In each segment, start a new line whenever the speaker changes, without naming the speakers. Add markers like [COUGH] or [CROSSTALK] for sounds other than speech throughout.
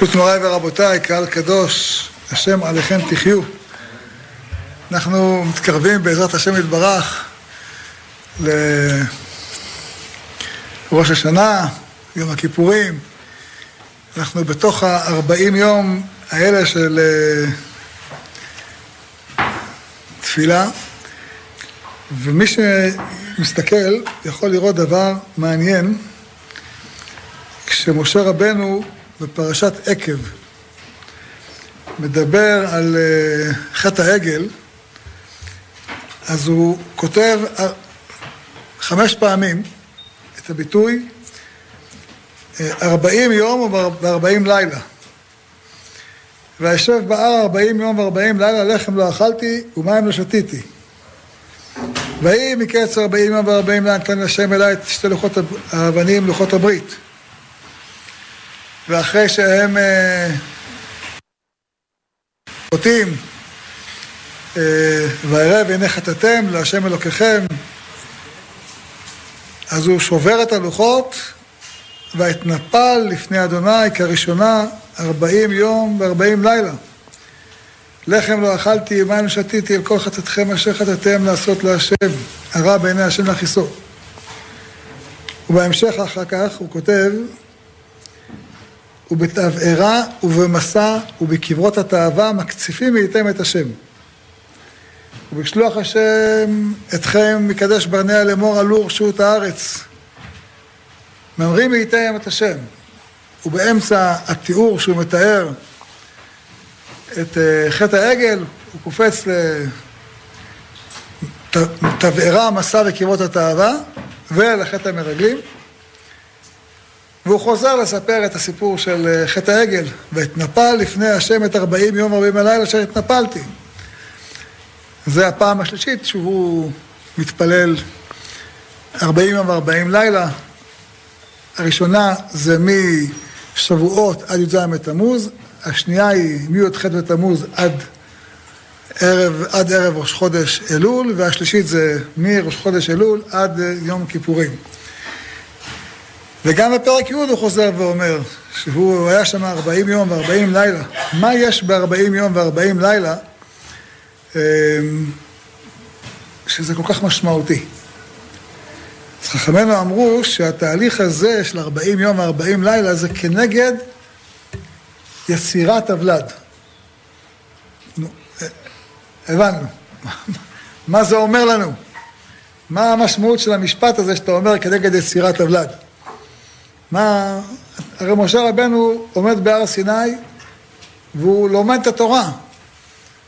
ברשות מוריי ורבותיי, קהל קדוש, השם עליכם תחיו. אנחנו מתקרבים בעזרת השם יתברך לראש השנה, יום הכיפורים. אנחנו בתוך הארבעים יום האלה של אה, תפילה, ומי שמסתכל יכול לראות דבר מעניין, כשמשה רבנו בפרשת עקב מדבר על אה, חטא העגל, אז הוא כותב חמש פעמים את הביטוי ארבעים יום וארבעים לילה. וישב בהר ארבעים יום וארבעים לילה, לחם לא אכלתי ומים לא שתיתי. ויהי מקץ ארבעים יום וארבעים לילה נתן השם אליי את שתי לוחות האבנים, לוחות הברית. ואחרי שהם חוטאים, וירא והנה חטאתם להשם אלוקיכם, אז הוא שובר את הלוחות, ואתנפל לפני אדוני כראשונה ארבעים יום וארבעים לילה. לחם לא אכלתי, מים שתיתי, אל כל חטאתכם אשר חטאתם לעשות להשם, הרע בעיני השם להכיסו. ובהמשך אחר כך הוא כותב, ובתבערה ובמסע ובקברות התאווה מקציפים מאיתם את השם. ובשלוח השם אתכם מקדש ברנע לאמור עלו רשות הארץ. ממרים מאיתם את השם. ובאמצע התיאור שהוא מתאר את חטא העגל, הוא קופץ לתבערה, מסע וקברות התאווה ולחטא המרגלים. והוא חוזר לספר את הסיפור של חטא העגל, ואתנפל לפני השם את ארבעים יום ארבעים הלילה אשר התנפלתי. זה הפעם השלישית שהוא מתפלל ארבעים יום וארבעים לילה. הראשונה זה משבועות עד י"ז בתמוז, השנייה היא מי"ח בתמוז עד ערב, עד ערב ראש חודש אלול, והשלישית זה מראש חודש אלול עד יום כיפורים. וגם בפרק י' הוא חוזר ואומר שהוא היה שם 40 יום ו-40 לילה. מה יש ב-40 יום ו-40 לילה שזה כל כך משמעותי? אז חכמינו אמרו שהתהליך הזה של 40 יום ו-40 לילה זה כנגד יצירת הוולד. נו, הבנו. [LAUGHS] מה זה אומר לנו? מה המשמעות של המשפט הזה שאתה אומר כנגד יצירת הוולד? מה... הרי משה רבנו עומד בהר סיני והוא לומד את התורה.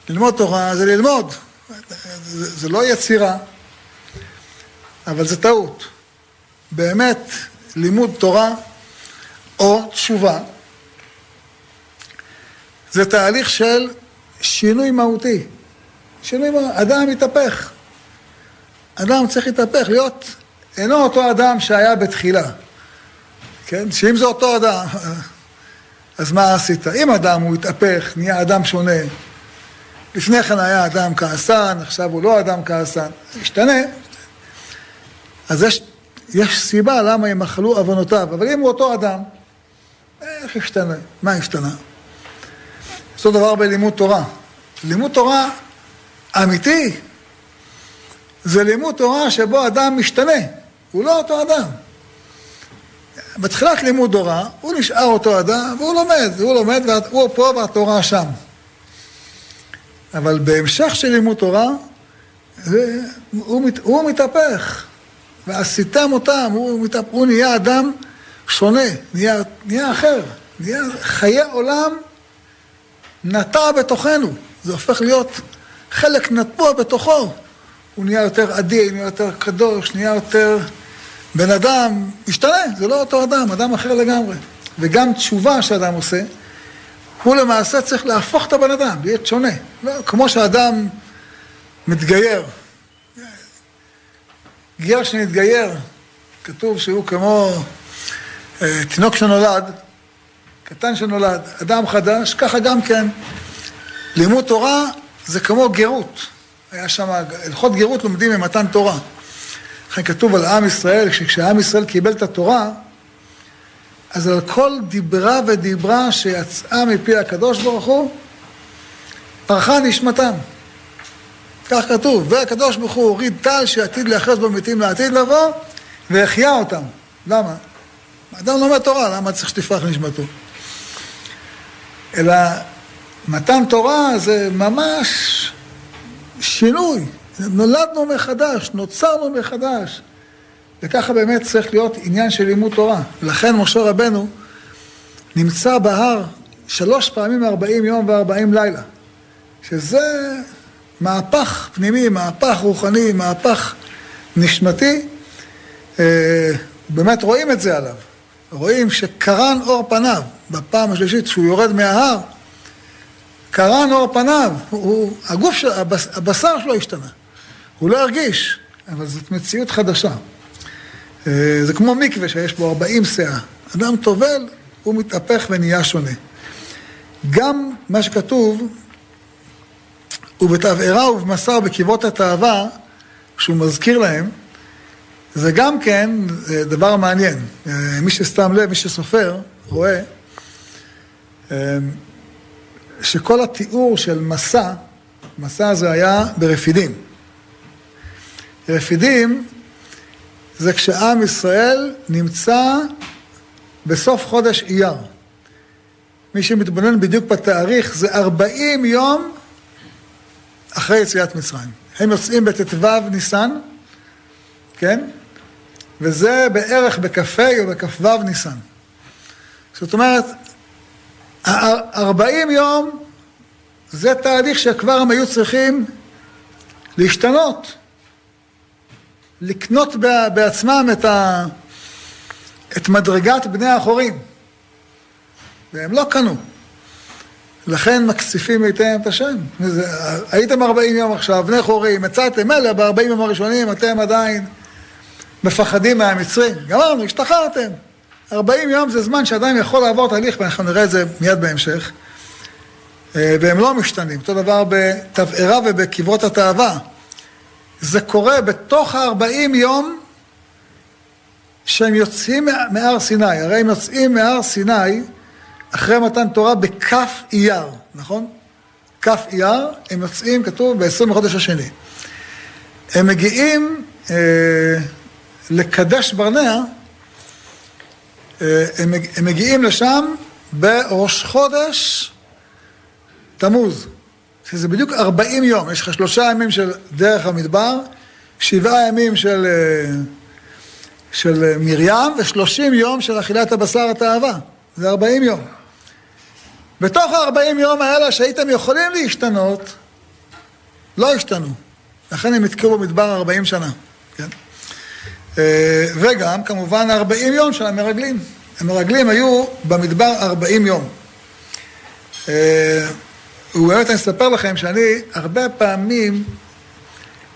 ללמוד תורה זה ללמוד, זה, זה לא יצירה, אבל זה טעות. באמת, לימוד תורה או תשובה זה תהליך של שינוי מהותי. שינוי מהותי, אדם מתהפך. אדם צריך להתהפך, להיות, אינו אותו אדם שהיה בתחילה. כן? שאם זה אותו אדם, [LAUGHS] אז מה עשית? אם אדם הוא התהפך, נהיה אדם שונה, לפני כן היה אדם כעסן, עכשיו הוא לא אדם כעסן, השתנה. אז יש, יש סיבה למה ימחלו עוונותיו, אבל אם הוא אותו אדם, איך השתנה? מה השתנה? אותו דבר בלימוד תורה. לימוד תורה אמיתי זה לימוד תורה שבו אדם משתנה, הוא לא אותו אדם. בתחילת לימוד תורה, הוא נשאר אותו אדם, והוא לומד, הוא לומד, והוא פה והתורה שם. אבל בהמשך של לימוד תורה, הוא, מת, הוא מתהפך. ועשיתם אותם, הוא, מתהפך, הוא נהיה אדם שונה, נהיה, נהיה אחר, נהיה חיי עולם נטע בתוכנו. זה הופך להיות חלק נטוע בתוכו. הוא נהיה יותר עדין, נהיה יותר קדוש, נהיה יותר בן אדם, משתנה, זה לא אותו אדם, אדם אחר לגמרי. וגם תשובה שאדם עושה, הוא למעשה צריך להפוך את הבן אדם, להיות שונה. לא, כמו שאדם מתגייר. גר שנתגייר, כתוב שהוא כמו אה, תינוק שנולד, קטן שנולד, אדם חדש, ככה גם כן. לימוד תורה זה כמו גרות. היה שם, הלכות גרות לומדים ממתן תורה. לכן כתוב על עם ישראל, שכשעם ישראל קיבל את התורה, אז על כל דיברה ודיברה שיצאה מפי הקדוש ברוך הוא, פרחה נשמתם. כך כתוב, והקדוש ברוך הוא הוריד טל שעתיד להיאחז במתים לעתיד לבוא, והחיה אותם. למה? אדם לומד תורה, למה צריך שתפרח נשמתו? אלא מתן תורה זה ממש שינוי. נולדנו מחדש, נוצרנו מחדש. וככה באמת צריך להיות עניין של לימוד תורה. לכן משה רבנו נמצא בהר שלוש פעמים ארבעים יום וארבעים לילה. שזה מהפך פנימי, מהפך רוחני, מהפך נשמתי. אה, באמת רואים את זה עליו. רואים שקרן אור פניו, בפעם השלישית שהוא יורד מההר, קרן אור פניו, הוא, הגוף, של, הבשר שלו השתנה. הוא לא הרגיש, אבל זאת מציאות חדשה. אה, זה כמו מקווה שיש בו 40 סאה. אדם טובל, הוא מתהפך ונהיה שונה. גם מה שכתוב, ובתבערה ובמסר בקברות התאווה, שהוא מזכיר להם, זה גם כן דבר מעניין. אה, מי שסתם לב, מי שסופר, רואה אה, שכל התיאור של מסע, מסע זה היה ברפידים. רפידים זה כשעם ישראל נמצא בסוף חודש אייר. מי שמתבונן בדיוק בתאריך, זה 40 יום אחרי יציאת מצרים. הם יוצאים בט"ו ניסן, כן? וזה בערך בכ"ה או בכ"ו ניסן. זאת אומרת, 40 יום זה תהליך שכבר הם היו צריכים להשתנות, לקנות בעצמם את, ה, את מדרגת בני החורים, והם לא קנו. לכן מקציפים היטב את השם. הייתם 40 יום עכשיו, בני חורים, מצאתם, מילא ב-40 יום הראשונים אתם עדיין מפחדים מהמצרים. גמרנו, השתחררתם. 40 יום זה זמן שעדיין יכול לעבור תהליך, ואנחנו נראה את זה מיד בהמשך. אה, והם לא משתנים. אותו דבר בתבערה ובקברות התאווה. זה קורה בתוך ה-40 יום שהם יוצאים מהר סיני. הרי הם יוצאים מהר סיני אחרי מתן תורה בכף אייר, נכון? כף אייר, הם יוצאים, כתוב, ב-20 לחודש השני. הם מגיעים אה, לקדש ברנע, אה, הם, הם מגיעים לשם בראש חודש תמוז, שזה בדיוק 40 יום, יש לך שלושה ימים של דרך המדבר, שבעה ימים של, אה, של מרים ושלושים יום של אכילת הבשר התאווה, זה 40 יום. בתוך ה-40 יום האלה שהייתם יכולים להשתנות, לא השתנו. לכן הם נתקעו במדבר 40 שנה, כן? אה, וגם, כמובן, 40 יום של המרגלים. המרגלים היו במדבר 40 יום. ובאמת אני אספר לכם שאני הרבה פעמים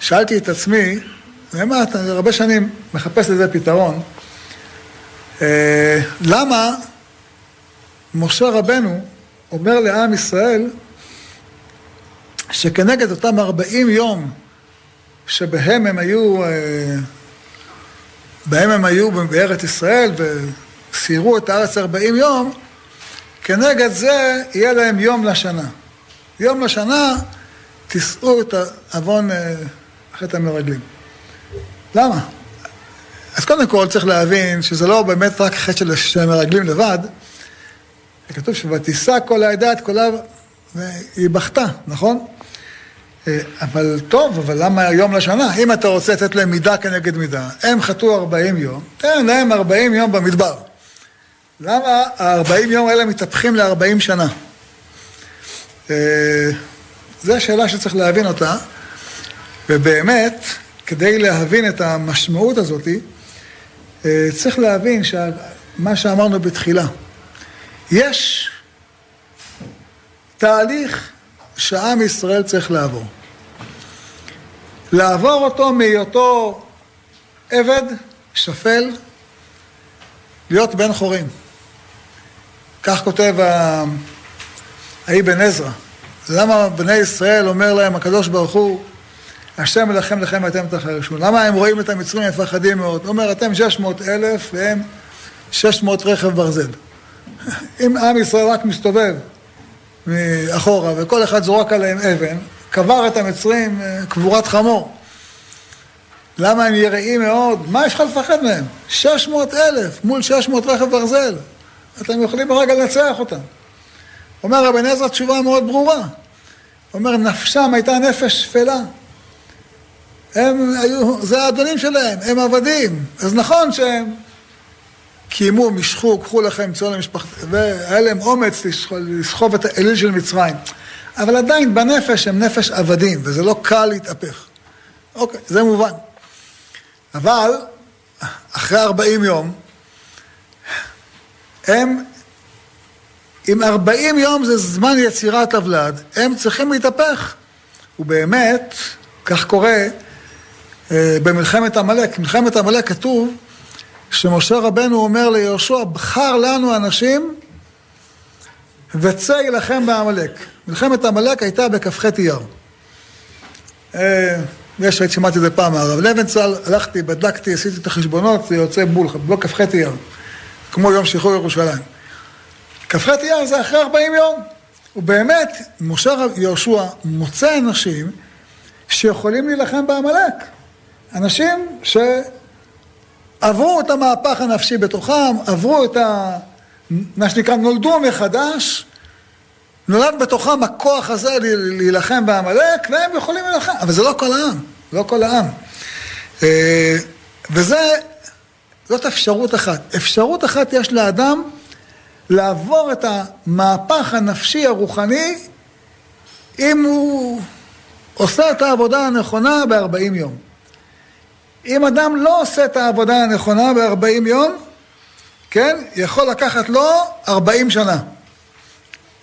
שאלתי את עצמי, באמת, אני הרבה שנים מחפש לזה פתרון, אה, למה משה רבנו אומר לעם ישראל שכנגד אותם 40 יום שבהם הם היו, אה, בהם הם היו בארץ ישראל וסיירו את הארץ 40 יום, כנגד זה יהיה להם יום לשנה. יום לשנה תישאו את העוון אה, חטא המרגלים. למה? אז קודם כל צריך להבין שזה לא באמת רק חטא של המרגלים לבד, כתוב שבתישא כל העדה את קולה והיא בכתה, נכון? אה, אבל טוב, אבל למה יום לשנה? אם אתה רוצה לתת להם מידה כנגד מידה, הם חטאו 40 יום, תן להם 40 יום במדבר. למה ה-40 יום האלה מתהפכים ל-40 שנה? אה, זו שאלה שצריך להבין אותה, ובאמת, כדי להבין את המשמעות הזאת, אה, צריך להבין מה שאמרנו בתחילה. יש תהליך שעם ישראל צריך לעבור. לעבור אותו מהיותו עבד, שפל, להיות בן חורים. כך כותב האבן עזרא. למה בני ישראל אומר להם הקדוש ברוך הוא, השם מלחם לכם ואתם תחרשו. למה הם רואים את המצרים מפחדים מאוד? הוא אומר, אתם 600 אלף והם 600 רכב ברזל. [LAUGHS] אם עם ישראל רק מסתובב מאחורה וכל אחד זורק עליהם אבן, קבר את המצרים אה, קבורת חמור. למה הם יראים מאוד? מה יש לך לפחד מהם? 600 אלף מול 600 רכב ברזל. אתם יכולים ברגע לנצח אותם. אומר רבי נזר תשובה מאוד ברורה. אומר, נפשם הייתה נפש שפלה. הם היו, זה האדונים שלהם, הם עבדים. אז נכון שהם קיימו, משכו, קחו לכם צאן למשפחת... והיה להם אומץ לסחוב את האליל של מצרים. אבל עדיין בנפש הם נפש עבדים, וזה לא קל להתהפך. אוקיי, זה מובן. אבל אחרי 40 יום, הם, אם 40 יום זה זמן יצירת הוולד, הם צריכים להתהפך. ובאמת, כך קורה אה, במלחמת עמלק. מלחמת עמלק כתוב שמשה רבנו אומר ליהושע, בחר לנו אנשים וצא יילחם בעמלק. מלחמת עמלק הייתה בכ"ח אייר. אה, יש, הייתי שמעתי את זה פעם מהרב לבנצל, הלכתי, בדקתי, עשיתי את החשבונות, זה יוצא בול, לא כ"ח אייר, כמו יום שחרור ירושלים. כ"ח אייר זה אחרי 40 יום. ובאמת, משה יהושע מוצא אנשים שיכולים להילחם בעמלק. אנשים שעברו את המהפך הנפשי בתוכם, עברו את ה... מה שנקרא, נולדו מחדש, נולד בתוכם הכוח הזה להילחם בעמלק, והם יכולים להילחם, אבל זה לא כל העם, לא כל העם. אה, וזה, זאת אפשרות אחת. אפשרות אחת יש לאדם לעבור את המהפך הנפשי הרוחני אם הוא עושה את העבודה הנכונה ב-40 יום. אם אדם לא עושה את העבודה הנכונה ב-40 יום, כן, יכול לקחת לו 40 שנה.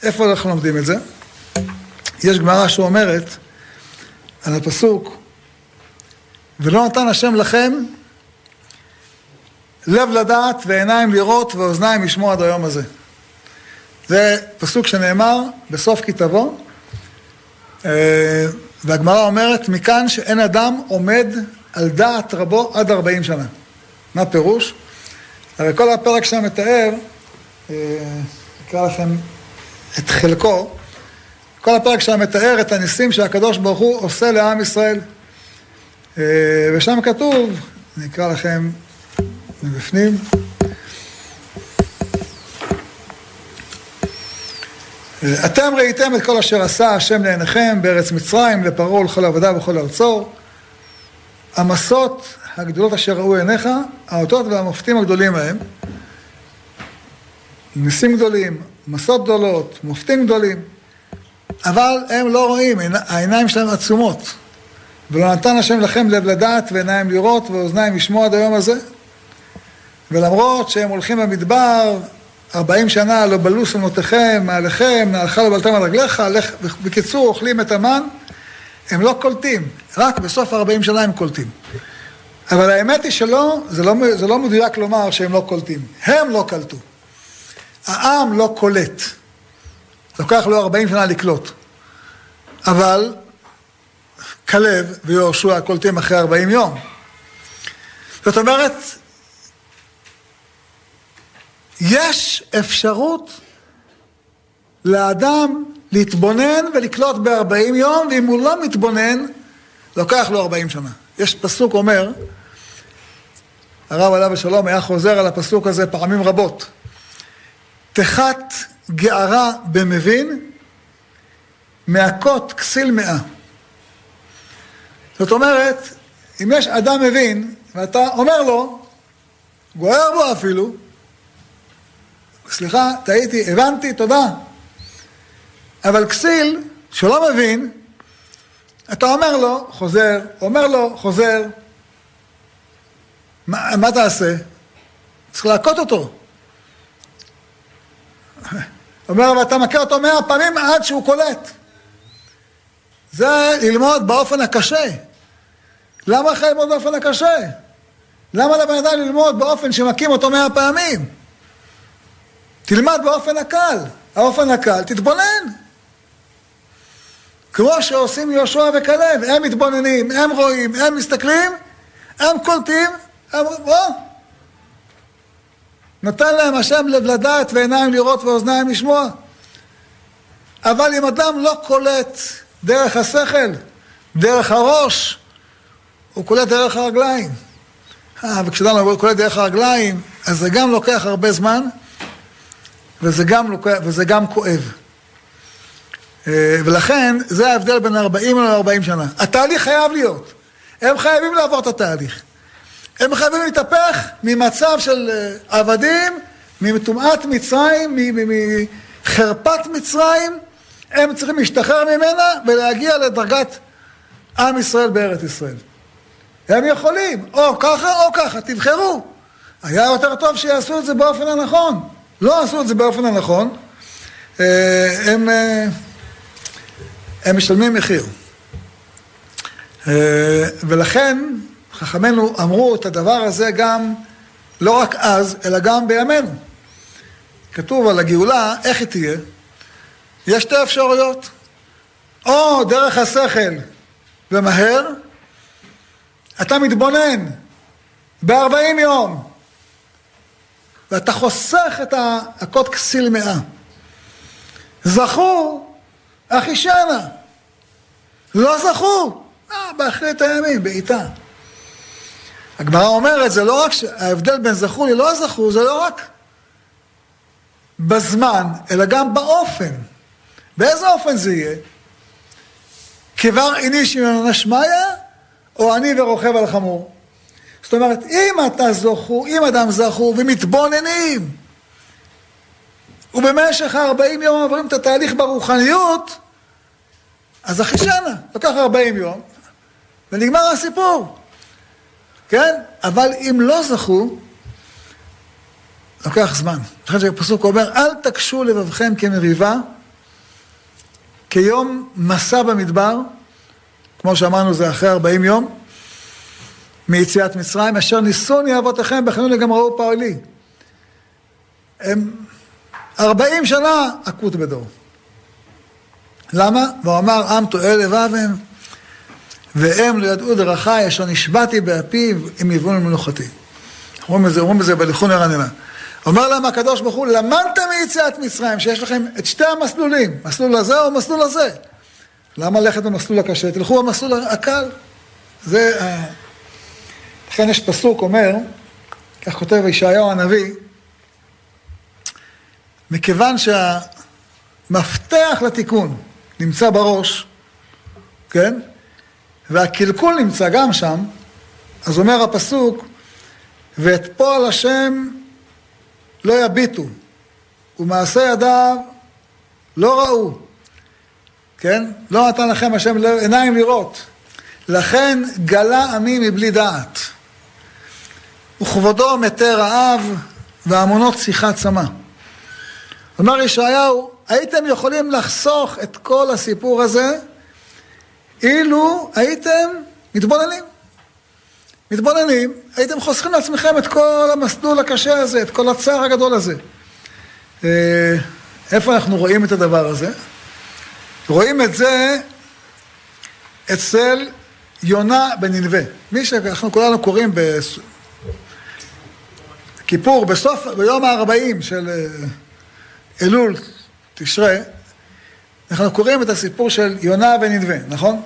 איפה אנחנו לומדים את זה? יש גמרא שאומרת על הפסוק, ולא נתן השם לכם לב לדעת ועיניים לראות ואוזניים לשמוע עד היום הזה. זה פסוק שנאמר בסוף כתבו, אה, והגמרא אומרת, מכאן שאין אדם עומד על דעת רבו עד 40 שנה. מה פירוש? הרי כל הפרק שם מתאר, אה, אקרא לכם את חלקו, כל הפרק שם מתאר את הניסים שהקדוש ברוך הוא עושה לעם ישראל. אה, ושם כתוב, אני אקרא לכם מבפנים, אתם ראיתם את כל אשר עשה השם לעיניכם בארץ מצרים, לפרעה ולכל עבודה וכל ארצו. המסות הגדולות אשר ראו עיניך, האותות והמופתים הגדולים ההם. ניסים גדולים, מסות גדולות, מופתים גדולים, אבל הם לא רואים, העיניים שלהם עצומות. ולא נתן השם לכם לב לדעת ועיניים לראות ואוזניים לשמוע עד היום הזה. ולמרות שהם הולכים במדבר, ארבעים שנה לא בלו שנותיכם מעליכם, נעלך לא בלתם על רגליך, בקיצור אוכלים את המן, הם לא קולטים, רק בסוף ארבעים שנה הם קולטים. אבל האמת היא שלא, זה לא, זה לא מדויק לומר שהם לא קולטים, הם לא קלטו. העם לא קולט. לוקח לו ארבעים שנה לקלוט. אבל כלב ויהושע קולטים אחרי ארבעים יום. זאת אומרת, יש אפשרות לאדם להתבונן ולקלוט בארבעים יום, ואם הוא לא מתבונן, לוקח לו ארבעים שנה. יש פסוק אומר, הרב עליו השלום היה חוזר על הפסוק הזה פעמים רבות. תחת גערה במבין, מהכות כסיל מאה. זאת אומרת, אם יש אדם מבין, ואתה אומר לו, גוער בו אפילו, סליחה, טעיתי, הבנתי, תודה. אבל כסיל, שלא מבין, אתה אומר לו, חוזר, אומר לו, חוזר. מה, מה תעשה? צריך להכות אותו. אומר, ואתה מכה אותו מאה פעמים עד שהוא קולט. זה ללמוד באופן הקשה. למה לך ללמוד באופן הקשה? למה לבן אדם ללמוד באופן שמכים אותו מאה פעמים? תלמד באופן הקל. האופן הקל, תתבונן. כמו שעושים יהושע וכלב, הם מתבוננים, הם רואים, הם מסתכלים, הם קולטים, הם בוא. נותן להם השם לב לדעת ועיניים לראות ואוזניים לשמוע. אבל אם אדם לא קולט דרך השכל, דרך הראש, הוא קולט דרך הרגליים. אה, וכשאדם קולט דרך הרגליים, אז זה גם לוקח הרבה זמן, וזה גם, וזה גם כואב. אה, ולכן, זה ההבדל בין 40 ל-40 שנה. התהליך חייב להיות. הם חייבים לעבור את התהליך. הם חייבים להתהפך ממצב של אה, עבדים, מטומאת מצרים, מחרפת מצרים, הם צריכים להשתחרר ממנה ולהגיע לדרגת עם ישראל בארץ ישראל. הם יכולים, או ככה או ככה, תבחרו. היה יותר טוב שיעשו את זה באופן הנכון. לא עשו את זה באופן הנכון, אה, הם, אה, הם משלמים מחיר. ולכן חכמינו אמרו את הדבר הזה גם, לא רק אז, אלא גם בימינו. כתוב על הגאולה, איך היא תהיה? יש שתי אפשרויות. או דרך השכל ומהר, אתה מתבונן ב-40 יום, ואתה חוסך את הקוד כסיל מאה. זכו אחישנה. לא זכו, אה, באחרית הימים, בעיטה. הגמרא אומרת, זה לא רק, ההבדל בין זכו ללא זכו, זה לא רק בזמן, אלא גם באופן. באיזה אופן זה יהיה? כבר איני שמעון שמיא, או אני ורוכב על חמור? זאת אומרת, אם אתה זכו, אם אדם זכו ומתבוננים, ובמשך ה-40 יום עוברים את התהליך ברוחניות, אז אחישנה, לוקח 40 יום, ונגמר הסיפור. כן? אבל אם לא זכו, לוקח זמן. לכן שהפסוק אומר, אל תקשו לבבכם כמריבה, כיום מסע במדבר, כמו שאמרנו זה אחרי 40 יום, מיציאת מצרים, אשר ניסוני אבותיכם בחינון גם ראו פועלי. הם 40 שנה עקות בדור. למה? והוא אמר, עם טועה לבב הם, והם לא ידעו דרכי אשר נשבעתי באפיו עם יבון למנוחתי. אומרים את זה, אומרים את זה בליכון הרננה. אומר להם הקדוש ברוך הוא, למדתם מיציאת מצרים, שיש לכם את שתי המסלולים, מסלול הזה או מסלול הזה. למה ללכת במסלול הקשה? תלכו במסלול הקל. זה... לכן יש פסוק אומר, כך כותב ישעיהו הנביא, מכיוון שהמפתח לתיקון נמצא בראש, כן? והקלקול נמצא גם שם, אז אומר הפסוק, ואת פועל השם לא יביטו, ומעשה ידיו לא ראו, כן? לא נתן לכם השם עיניים לראות. לכן גלה עמי מבלי דעת. וכבודו מתי רעב, והמונות שיחת צמא. אומר ישעיהו, הייתם יכולים לחסוך את כל הסיפור הזה אילו הייתם מתבוננים. מתבוננים, הייתם חוסכים לעצמכם את כל המסלול הקשה הזה, את כל הצער הגדול הזה. אה, איפה אנחנו רואים את הדבר הזה? רואים את זה אצל יונה בננבה. מי שאנחנו כולנו קוראים בכיפור, בסוף, ביום ה-40 של אה, אלול, תשרה, אנחנו קוראים את הסיפור של יונה ונדבה, נכון?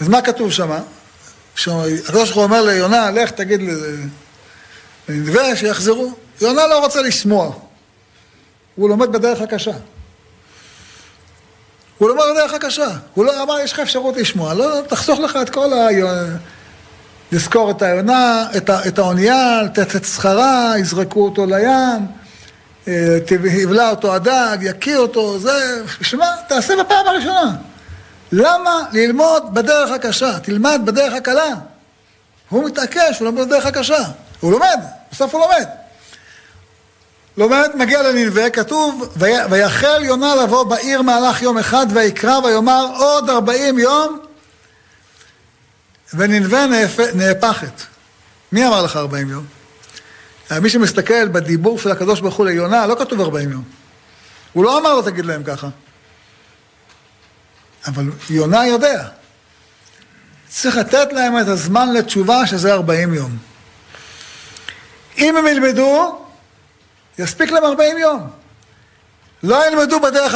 אז מה כתוב שם? הקדוש ברוך הוא אומר ליונה, לך תגיד לנדבה שיחזרו. יונה לא רוצה לשמוע. הוא לומד בדרך הקשה. הוא לומד בדרך הקשה. הוא לא אמר, יש לך אפשרות לשמוע. לא, תחסוך לך את כל ה... לזכור את היונה, את האונייה, לתת את שכרה, יזרקו אותו לים. יבלע אותו הדג, יקיא אותו, זה, שמע, תעשה בפעם הראשונה. למה ללמוד בדרך הקשה? תלמד בדרך הקלה. הוא מתעקש, הוא לומד בדרך הקשה. הוא לומד, בסוף הוא לומד. לומד, מגיע לנלווה, כתוב, ויחל יונה לבוא בעיר מהלך יום אחד, ויקרא ויאמר עוד ארבעים יום, ונלווה נהפכת. מי אמר לך ארבעים יום? מי שמסתכל בדיבור של הקדוש ברוך הוא ליונה, לא כתוב ארבעים יום. הוא לא אמר לו תגיד להם ככה. אבל יונה יודע. צריך לתת להם את הזמן לתשובה שזה ארבעים יום. אם הם ילמדו, יספיק להם 40 יום. לא ילמדו בדרך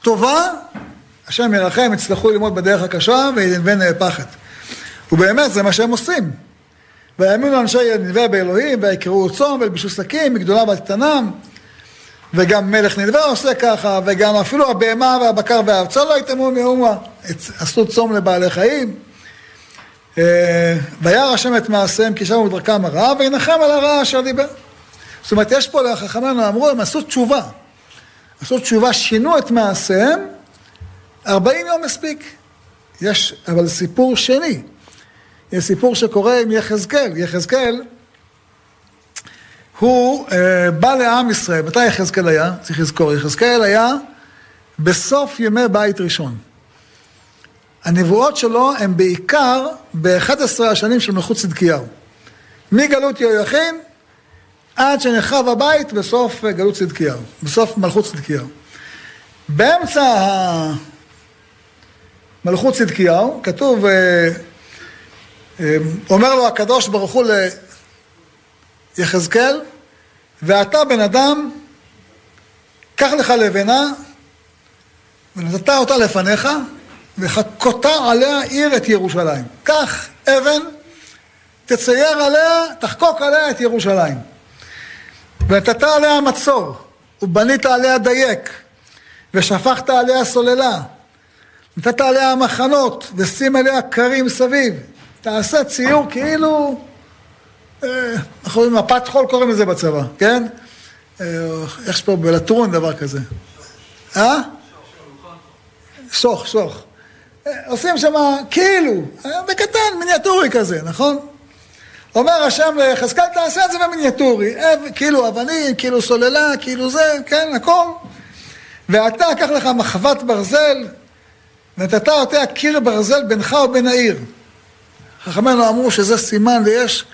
הטובה, השם ירחם, יצטרכו ללמוד בדרך הקשה ונהפכת. ובאמת, זה מה שהם עושים. ויאמינו אנשי ננבה באלוהים, ויקראו צום וילבשו שקים, מגדולה ועד קטנם. וגם מלך ננבה עושה ככה, וגם אפילו הבהמה והבקר והארצו לא יתאמו מאומה, עשו צום לבעלי חיים. אה, וירא השם את מעשיהם כי שמו בדרכם הרעה, וינחם על הרעה אשר דיבר. זאת אומרת, יש פה לחכמינו, אמרו, הם עשו תשובה. עשו תשובה, שינו את מעשיהם, 40 יום מספיק. יש, אבל סיפור שני. יש סיפור שקורה עם יחזקאל. יחזקאל, הוא אה, בא לעם ישראל. מתי יחזקאל היה? צריך לזכור. יחזקאל היה בסוף ימי בית ראשון. הנבואות שלו הן בעיקר ב-11 השנים של מלכות צדקיהו. מגלות יהויכין עד שנחרב הבית בסוף גלות צדקיהו, בסוף מלכות צדקיהו. באמצע מלכות צדקיהו, כתוב, אה, אה, אומר לו הקדוש ברוך הוא ליחזקאל, ואתה בן אדם, קח לך לבנה, ונתת אותה לפניך, וחכותה עליה עיר את ירושלים. קח אבן, תצייר עליה, תחקוק עליה את ירושלים. ונתת עליה מצור, ובנית עליה דייק, ושפכת עליה סוללה. נתת עליה מחנות, ושים עליה קרים סביב. תעשה ציור כאילו, אה, אנחנו רואים מפת חול קוראים לזה בצבא, כן? אה, איך יש פה בלטרון דבר כזה? אה? שוך, שוך. אה, עושים שם כאילו, בקטן, מיניאטורי כזה, נכון? אומר השם ליחזקאל, תעשה את זה במיניאטורי, כאילו אבנים, כאילו סוללה, כאילו זה, כן, הכל. ואתה, קח לך מחבת ברזל, נתת אותה קיר ברזל בינך ובין העיר. חכמינו אמרו שזה סימן ויש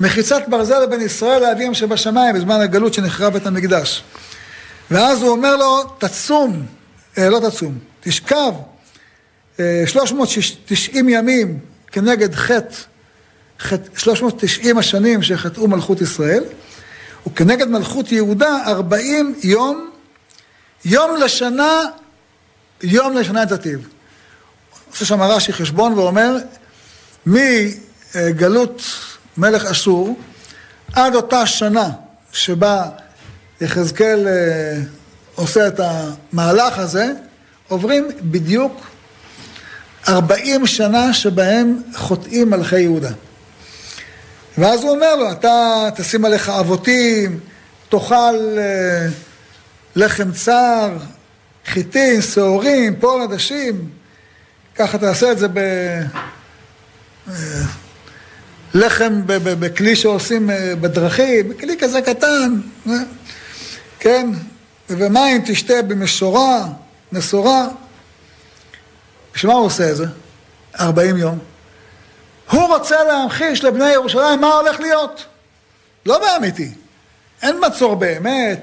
מחיצת ברזל לבין ישראל לאביהם שבשמיים בזמן הגלות שנחרב את המקדש. ואז הוא אומר לו, תצום, אה, לא תצום, תשכב אה, 390 ימים כנגד חטא 390 השנים שחטאו מלכות ישראל, וכנגד מלכות יהודה 40 יום, יום לשנה, יום לשנה תתיב. עושה שם רש"י חשבון ואומר, מגלות מלך אסור עד אותה שנה שבה יחזקאל אה, עושה את המהלך הזה, עוברים בדיוק 40 שנה שבהם חוטאים מלכי יהודה. ואז הוא אומר לו, אתה תשים עליך אבותים, תאכל אה, לחם צר, חיטים, שעורים, פועל עדשים, ככה תעשה את זה ב... אה, לחם בכלי שעושים אה, בדרכים, בכלי כזה קטן, כן, ומים תשתה במשורה, מסורה. בשביל מה הוא עושה את זה? 40 יום. הוא רוצה להמחיש לבני ירושלים מה הולך להיות. לא באמיתי. אין מצור באמת,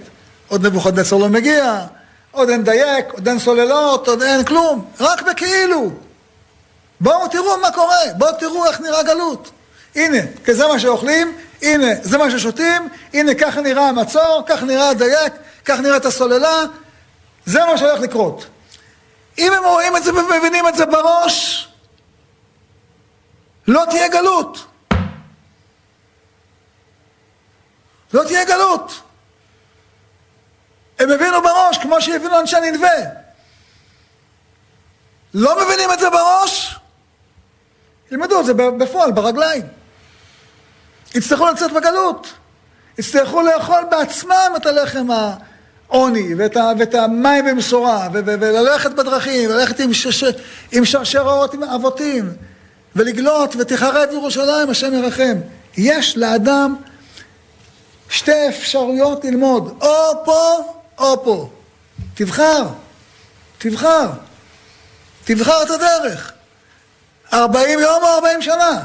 עוד נבוכדנצר לא מגיע, עוד אין דייק, עוד אין סוללות, עוד אין כלום, רק בכאילו. בואו תראו מה קורה, בואו תראו איך נראה גלות. הנה, זה מה שאוכלים, הנה, זה מה ששותים, הנה, ככה נראה המצור, ככה נראה הדייק, ככה נראית הסוללה, זה מה שהולך לקרות. אם הם רואים את זה ומבינים את זה בראש, לא תהיה גלות. לא תהיה גלות. הם הבינו בראש, כמו שהבינו אנשי ננבה. לא מבינים את זה בראש? ילמדו את זה בפועל, ברגליים. יצטרכו לצאת בגלות. יצטרכו לאכול בעצמם את הלחם העוני, ואת, ואת המים במשורה, וללכת בדרכים, וללכת עם, שש, עם שרשראות, עם אבותים. ולגלות ותחרב ירושלים, השם ירחם. יש לאדם שתי אפשרויות ללמוד, או פה או פה. תבחר, תבחר, תבחר את הדרך. ארבעים יום או ארבעים שנה.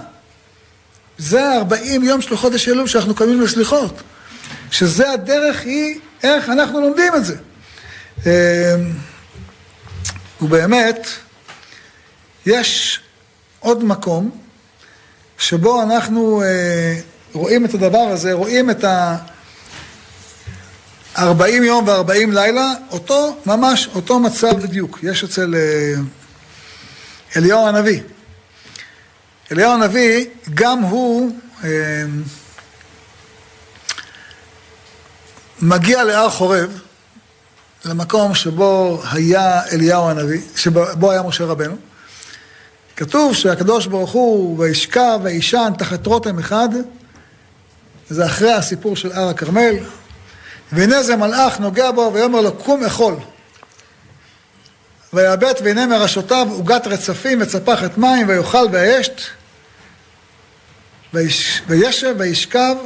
זה ארבעים יום של חודש אלול שאנחנו קמים לסליחות. שזה הדרך היא איך אנחנו לומדים את זה. אמ, ובאמת, יש עוד מקום שבו אנחנו אה, רואים את הדבר הזה, רואים את ה... 40 יום ו-40 לילה, אותו, ממש אותו מצב בדיוק. יש אצל אה, אליהו הנביא. אליהו הנביא, גם הוא אה, מגיע להר חורב, למקום שבו היה אליהו הנביא, שבו היה משה רבנו. כתוב שהקדוש ברוך הוא וישכב וישן תחת רותם אחד, זה אחרי הסיפור של הר הכרמל, והנה זה מלאך נוגע בו ויאמר לו קום אכול. ויאבט והנה מראשותיו עוגת רצפים וצפחת מים ויאכל וישת וישב וישכב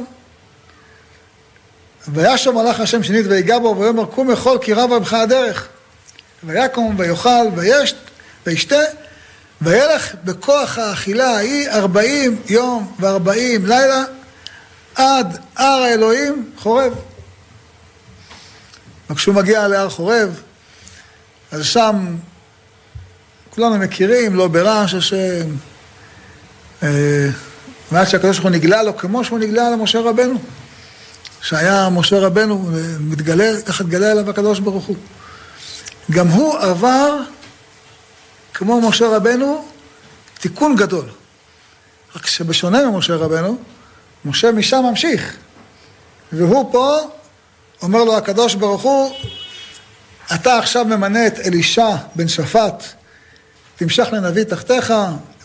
וישב מלאך השם שנית ויגע בו ויאמר קום אכול כי רבה בך הדרך ויקום ויאכל וישת וישתה וילך בכוח האכילה ההיא ארבעים יום וארבעים לילה עד הר האלוהים חורב. וכשהוא מגיע להר חורב, אז שם כולנו מכירים, לא ברעש השם, אה, ועד שהקדוש ברוך הוא נגלה לו כמו שהוא נגלה למשה רבנו. שהיה משה רבנו, מתגלה, ככה התגלה אליו הקדוש ברוך הוא. גם הוא עבר, כמו משה רבנו, תיקון גדול. רק שבשונה ממשה רבנו, משה משם ממשיך. והוא פה, אומר לו הקדוש ברוך הוא, אתה עכשיו ממנה את אלישע בן שפט, תמשך לנביא תחתיך,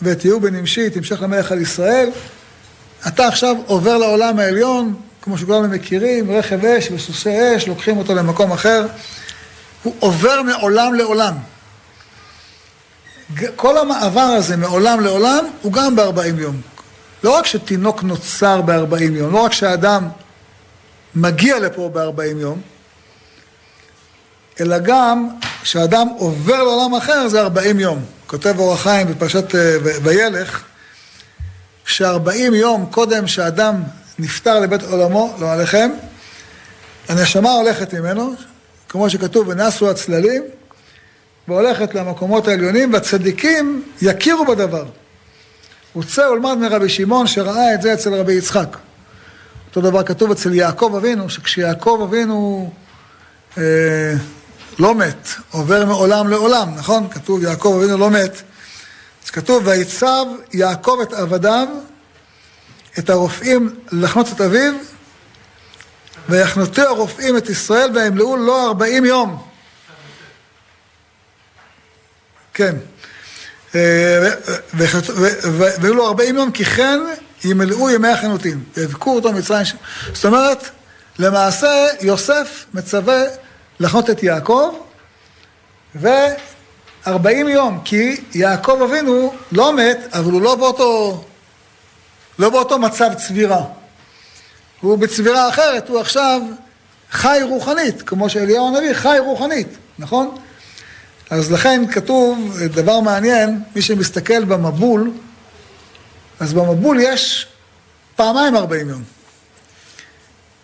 ואת יהוא בן נמשי תמשך למלך על ישראל. אתה עכשיו עובר לעולם העליון, כמו שכולנו מכירים, רכב אש וסוסי אש, לוקחים אותו למקום אחר. הוא עובר מעולם לעולם. כל המעבר הזה מעולם לעולם הוא גם בארבעים יום. לא רק שתינוק נוצר בארבעים יום, לא רק שהאדם מגיע לפה בארבעים יום, אלא גם כשאדם עובר לעולם אחר זה ארבעים יום. כותב אור החיים בפרשת אה, וילך, שארבעים יום קודם שאדם נפטר לבית עולמו, לא עליכם, הנשמה הולכת ממנו, כמו שכתוב, ונסו הצללים, והולכת למקומות העליונים, והצדיקים יכירו בדבר. רוצה ולמד מרבי שמעון שראה את זה אצל רבי יצחק. אותו דבר כתוב אצל יעקב אבינו, שכשיעקב אבינו אה, לא מת, עובר מעולם לעולם, נכון? כתוב יעקב אבינו לא מת. אז כתוב, ויצב יעקב את עבדיו, את הרופאים לחנות את אביו, ויחנותו הרופאים את ישראל וימלאו לו ארבעים יום. כן. אה, והיו לו ארבעים יום, כי כן ימלאו ימי החנותים. ויבכו אותו מצרים. זאת אומרת, למעשה יוסף מצווה לחנות את יעקב, וארבעים יום, כי יעקב אבינו לא מת, אבל הוא לא באותו, לא באותו מצב צבירה. הוא בצבירה אחרת, הוא עכשיו חי רוחנית, כמו שאליהו הנביא חי רוחנית, נכון? אז לכן כתוב דבר מעניין, מי שמסתכל במבול, אז במבול יש פעמיים 40 יום.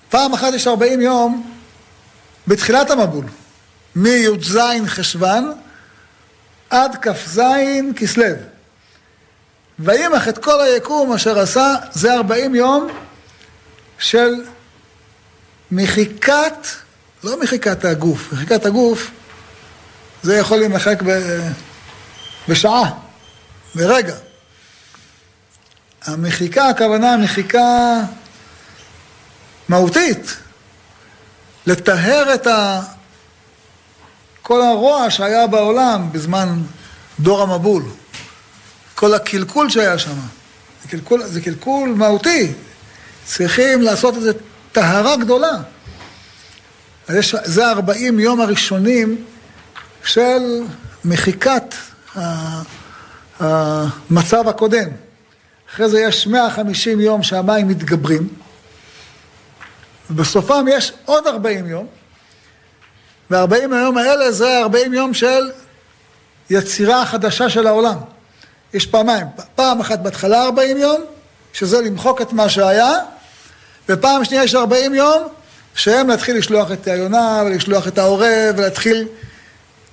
פעם אחת יש 40 יום בתחילת המבול, מי"ז חשוון עד כ"ז כסלו. וימח את כל היקום אשר עשה, זה 40 יום של מחיקת, לא מחיקת הגוף, מחיקת הגוף זה יכול להימחק בשעה, ברגע. המחיקה, הכוונה מחיקה מהותית. לטהר את ה... כל הרוע שהיה בעולם בזמן דור המבול. כל הקלקול שהיה שם. זה זה קלקול מהותי. צריכים לעשות איזו טהרה גדולה. יש, זה 40 יום הראשונים של מחיקת המצב הקודם. אחרי זה יש 150 יום שהמים מתגברים, ובסופם יש עוד 40 יום, ו-40 היום האלה זה 40 יום של יצירה חדשה של העולם. יש פעמיים, פעם אחת בהתחלה 40 יום, שזה למחוק את מה שהיה, ופעם שנייה יש 40 יום, שהם להתחיל לשלוח את היונה ולשלוח את העורב ולהתחיל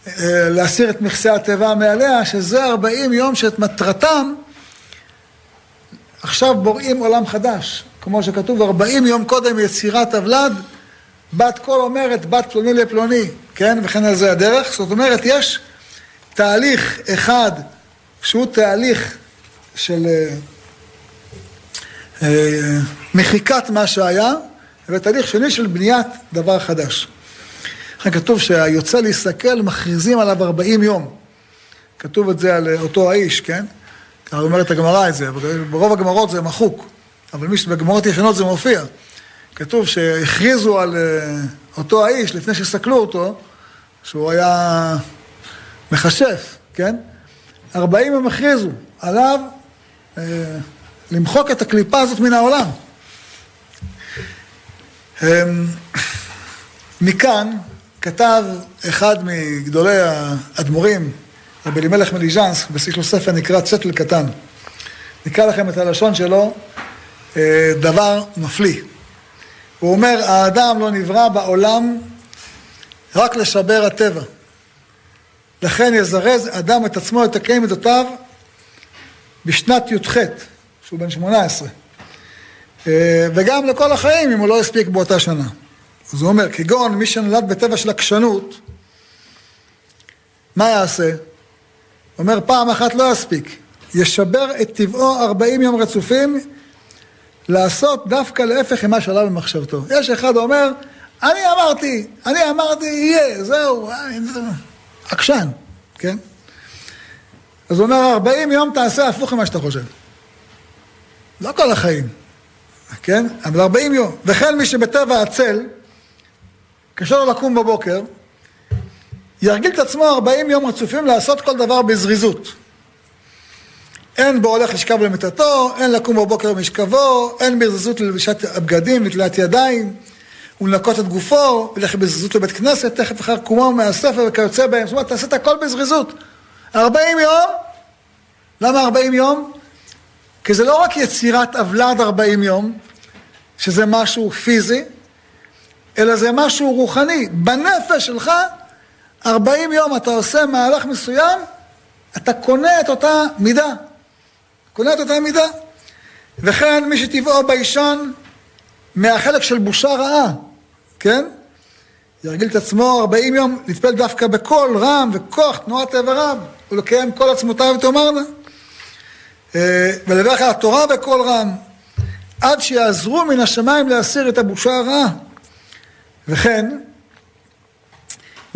אה, להסיר את מכסה התיבה מעליה, שזה 40 יום שאת מטרתם עכשיו בוראים עולם חדש. כמו שכתוב, 40 יום קודם יצירת הוולד, בת קול אומרת בת פלוני לפלוני, כן? וכן על זה הדרך. זאת אומרת, יש תהליך אחד שהוא תהליך של אה, אה, מחיקת מה שהיה, ותהליך שני של בניית דבר חדש. לכן כתוב שהיוצא להסתכל מכריזים עליו 40 יום. כתוב את זה על אותו האיש, כן? אומרת הגמרא את זה, ברוב הגמרות זה מחוק, אבל מי שבגמרות ישנות זה מופיע. כתוב שהכריזו על אה, אותו האיש לפני שסקלו אותו, שהוא היה מכשף, כן? 40 הם הכריזו עליו אה, למחוק את הקליפה הזאת מן העולם. מכאן כתב אחד מגדולי האדמו"רים, רבי אלימלך מליז'נסק, יש לו ספר נקרא צטל קטן. נקרא לכם את הלשון שלו, אה, דבר מפליא. הוא אומר, האדם לא נברא בעולם רק לשבר הטבע. לכן יזרז אדם את עצמו לתקן מידותיו בשנת י"ח, שהוא בן שמונה עשרה. אה, וגם לכל החיים, אם הוא לא הספיק באותה שנה. אז הוא אומר, כגון מי שנולד בטבע של עקשנות, מה יעשה? אומר, פעם אחת לא יספיק. ישבר את טבעו 40 יום רצופים, לעשות דווקא להפך ממה שעלה במחשבתו. יש אחד אומר, אני אמרתי, אני אמרתי, יהיה, זהו, אה, עקשן, כן? אז הוא אומר, 40 יום תעשה הפוך ממה שאתה חושב. לא כל החיים, כן? אבל 40 יום. וכן מי שבטבע עצל, קשה לו לקום בבוקר, ירגיל את עצמו 40 יום רצופים לעשות כל דבר בזריזות. אין בו הולך לשכב למיטתו, אין לקום בבוקר במשכבו, אין בזריזות ללבישת הבגדים, נטילת ידיים, ולנקות את גופו, ילך בזריזות לבית כנסת, תכף אחר קומו מהספר וכיוצא בהם. זאת אומרת, תעשה את הכל בזריזות. 40 יום, למה 40 יום? כי זה לא רק יצירת עוולד 40 יום, שזה משהו פיזי, אלא זה משהו רוחני. בנפש שלך, 40 יום אתה עושה מהלך מסוים, אתה קונה את אותה מידה. קונה את אותה מידה. וכן מי שטבעו ביישן מהחלק של בושה רעה, כן? ירגיל את עצמו 40 יום לטפל דווקא בקול רם וכוח תנועת איבריו ולקיים כל עצמותיו ותאמרנה. אה, ולדרך התורה בקול רם עד שיעזרו מן השמיים להסיר את הבושה הרעה. וכן,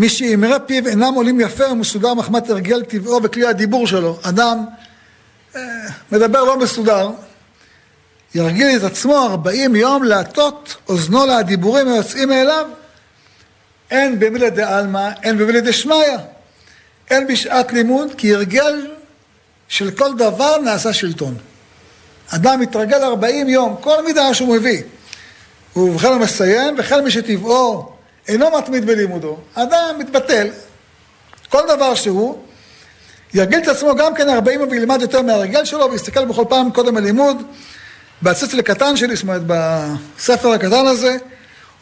מי שאמרי פיו אינם עולים יפה ומסודר מחמת הרגל טבעו וכלי הדיבור שלו. אדם אה, מדבר לא מסודר, ירגיל את עצמו ארבעים יום להטות אוזנו לדיבורים היוצאים מאליו. אין במילי דה-עלמא, אין במילי דשמיא. אין בשעת לימוד, כי הרגל של כל דבר נעשה שלטון. אדם מתרגל ארבעים יום, כל מידה שהוא מביא. ובכן הוא מסיים, וכן מי שטבעו אינו מתמיד בלימודו, אדם מתבטל, כל דבר שהוא, ירגיל את עצמו גם כן ארבעים וילמד יותר מהרגל שלו, ויסתכל בכל פעם קודם הלימוד, בהציץ לקטן שלי, זאת אומרת בספר הקטן הזה,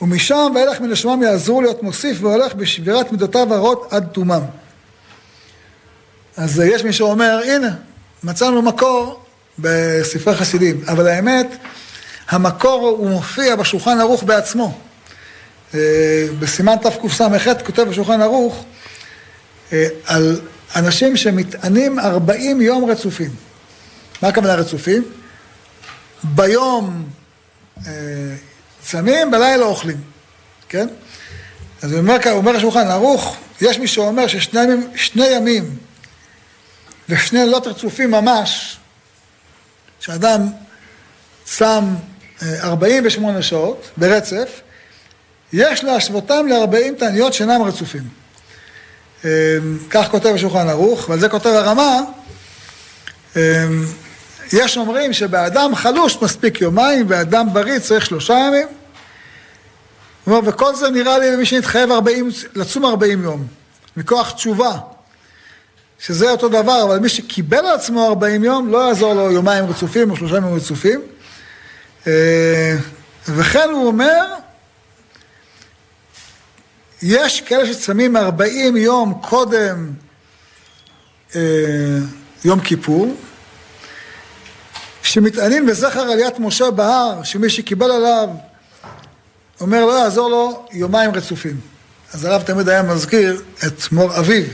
ומשם ואילך מן השמם יעזרו להיות מוסיף והולך בשבירת מידותיו הרעות עד תומם. אז יש מי שאומר, הנה, מצאנו מקור בספרי חסידים, אבל האמת, המקור הוא מופיע בשולחן ערוך בעצמו. אה, בסימן תקס"ח כותב בשולחן ערוך אה, על אנשים שמטענים 40 יום רצופים. מה הכוונה רצופים? ביום אה, צמים, בלילה אוכלים, כן? אז הוא אומר, אומר השולחן ערוך, יש מי שאומר ששני ימים, ימים ושני לילות רצופים ממש, שאדם צם 48 שעות ברצף, יש להשוותם ל-40 תעניות שאינם רצופים. אמ, כך כותב השולחן ערוך, ועל זה כותב הרמה, אמ, יש אומרים שבאדם חלוש מספיק יומיים, באדם בריא צריך שלושה ימים. אומר, וכל זה נראה לי למי שנתחייב 40, לצום 40 יום, מכוח תשובה, שזה אותו דבר, אבל מי שקיבל על עצמו 40 יום, לא יעזור לו יומיים רצופים או שלושה ימים רצופים. אה, וכן הוא אומר, יש כאלה שצמים 40 יום קודם אה, יום כיפור, כשמתעניין בזכר עליית משה בהר, שמי שקיבל עליו אומר לא יעזור לו יומיים רצופים. אז הרב תמיד היה מזכיר את מור אביו,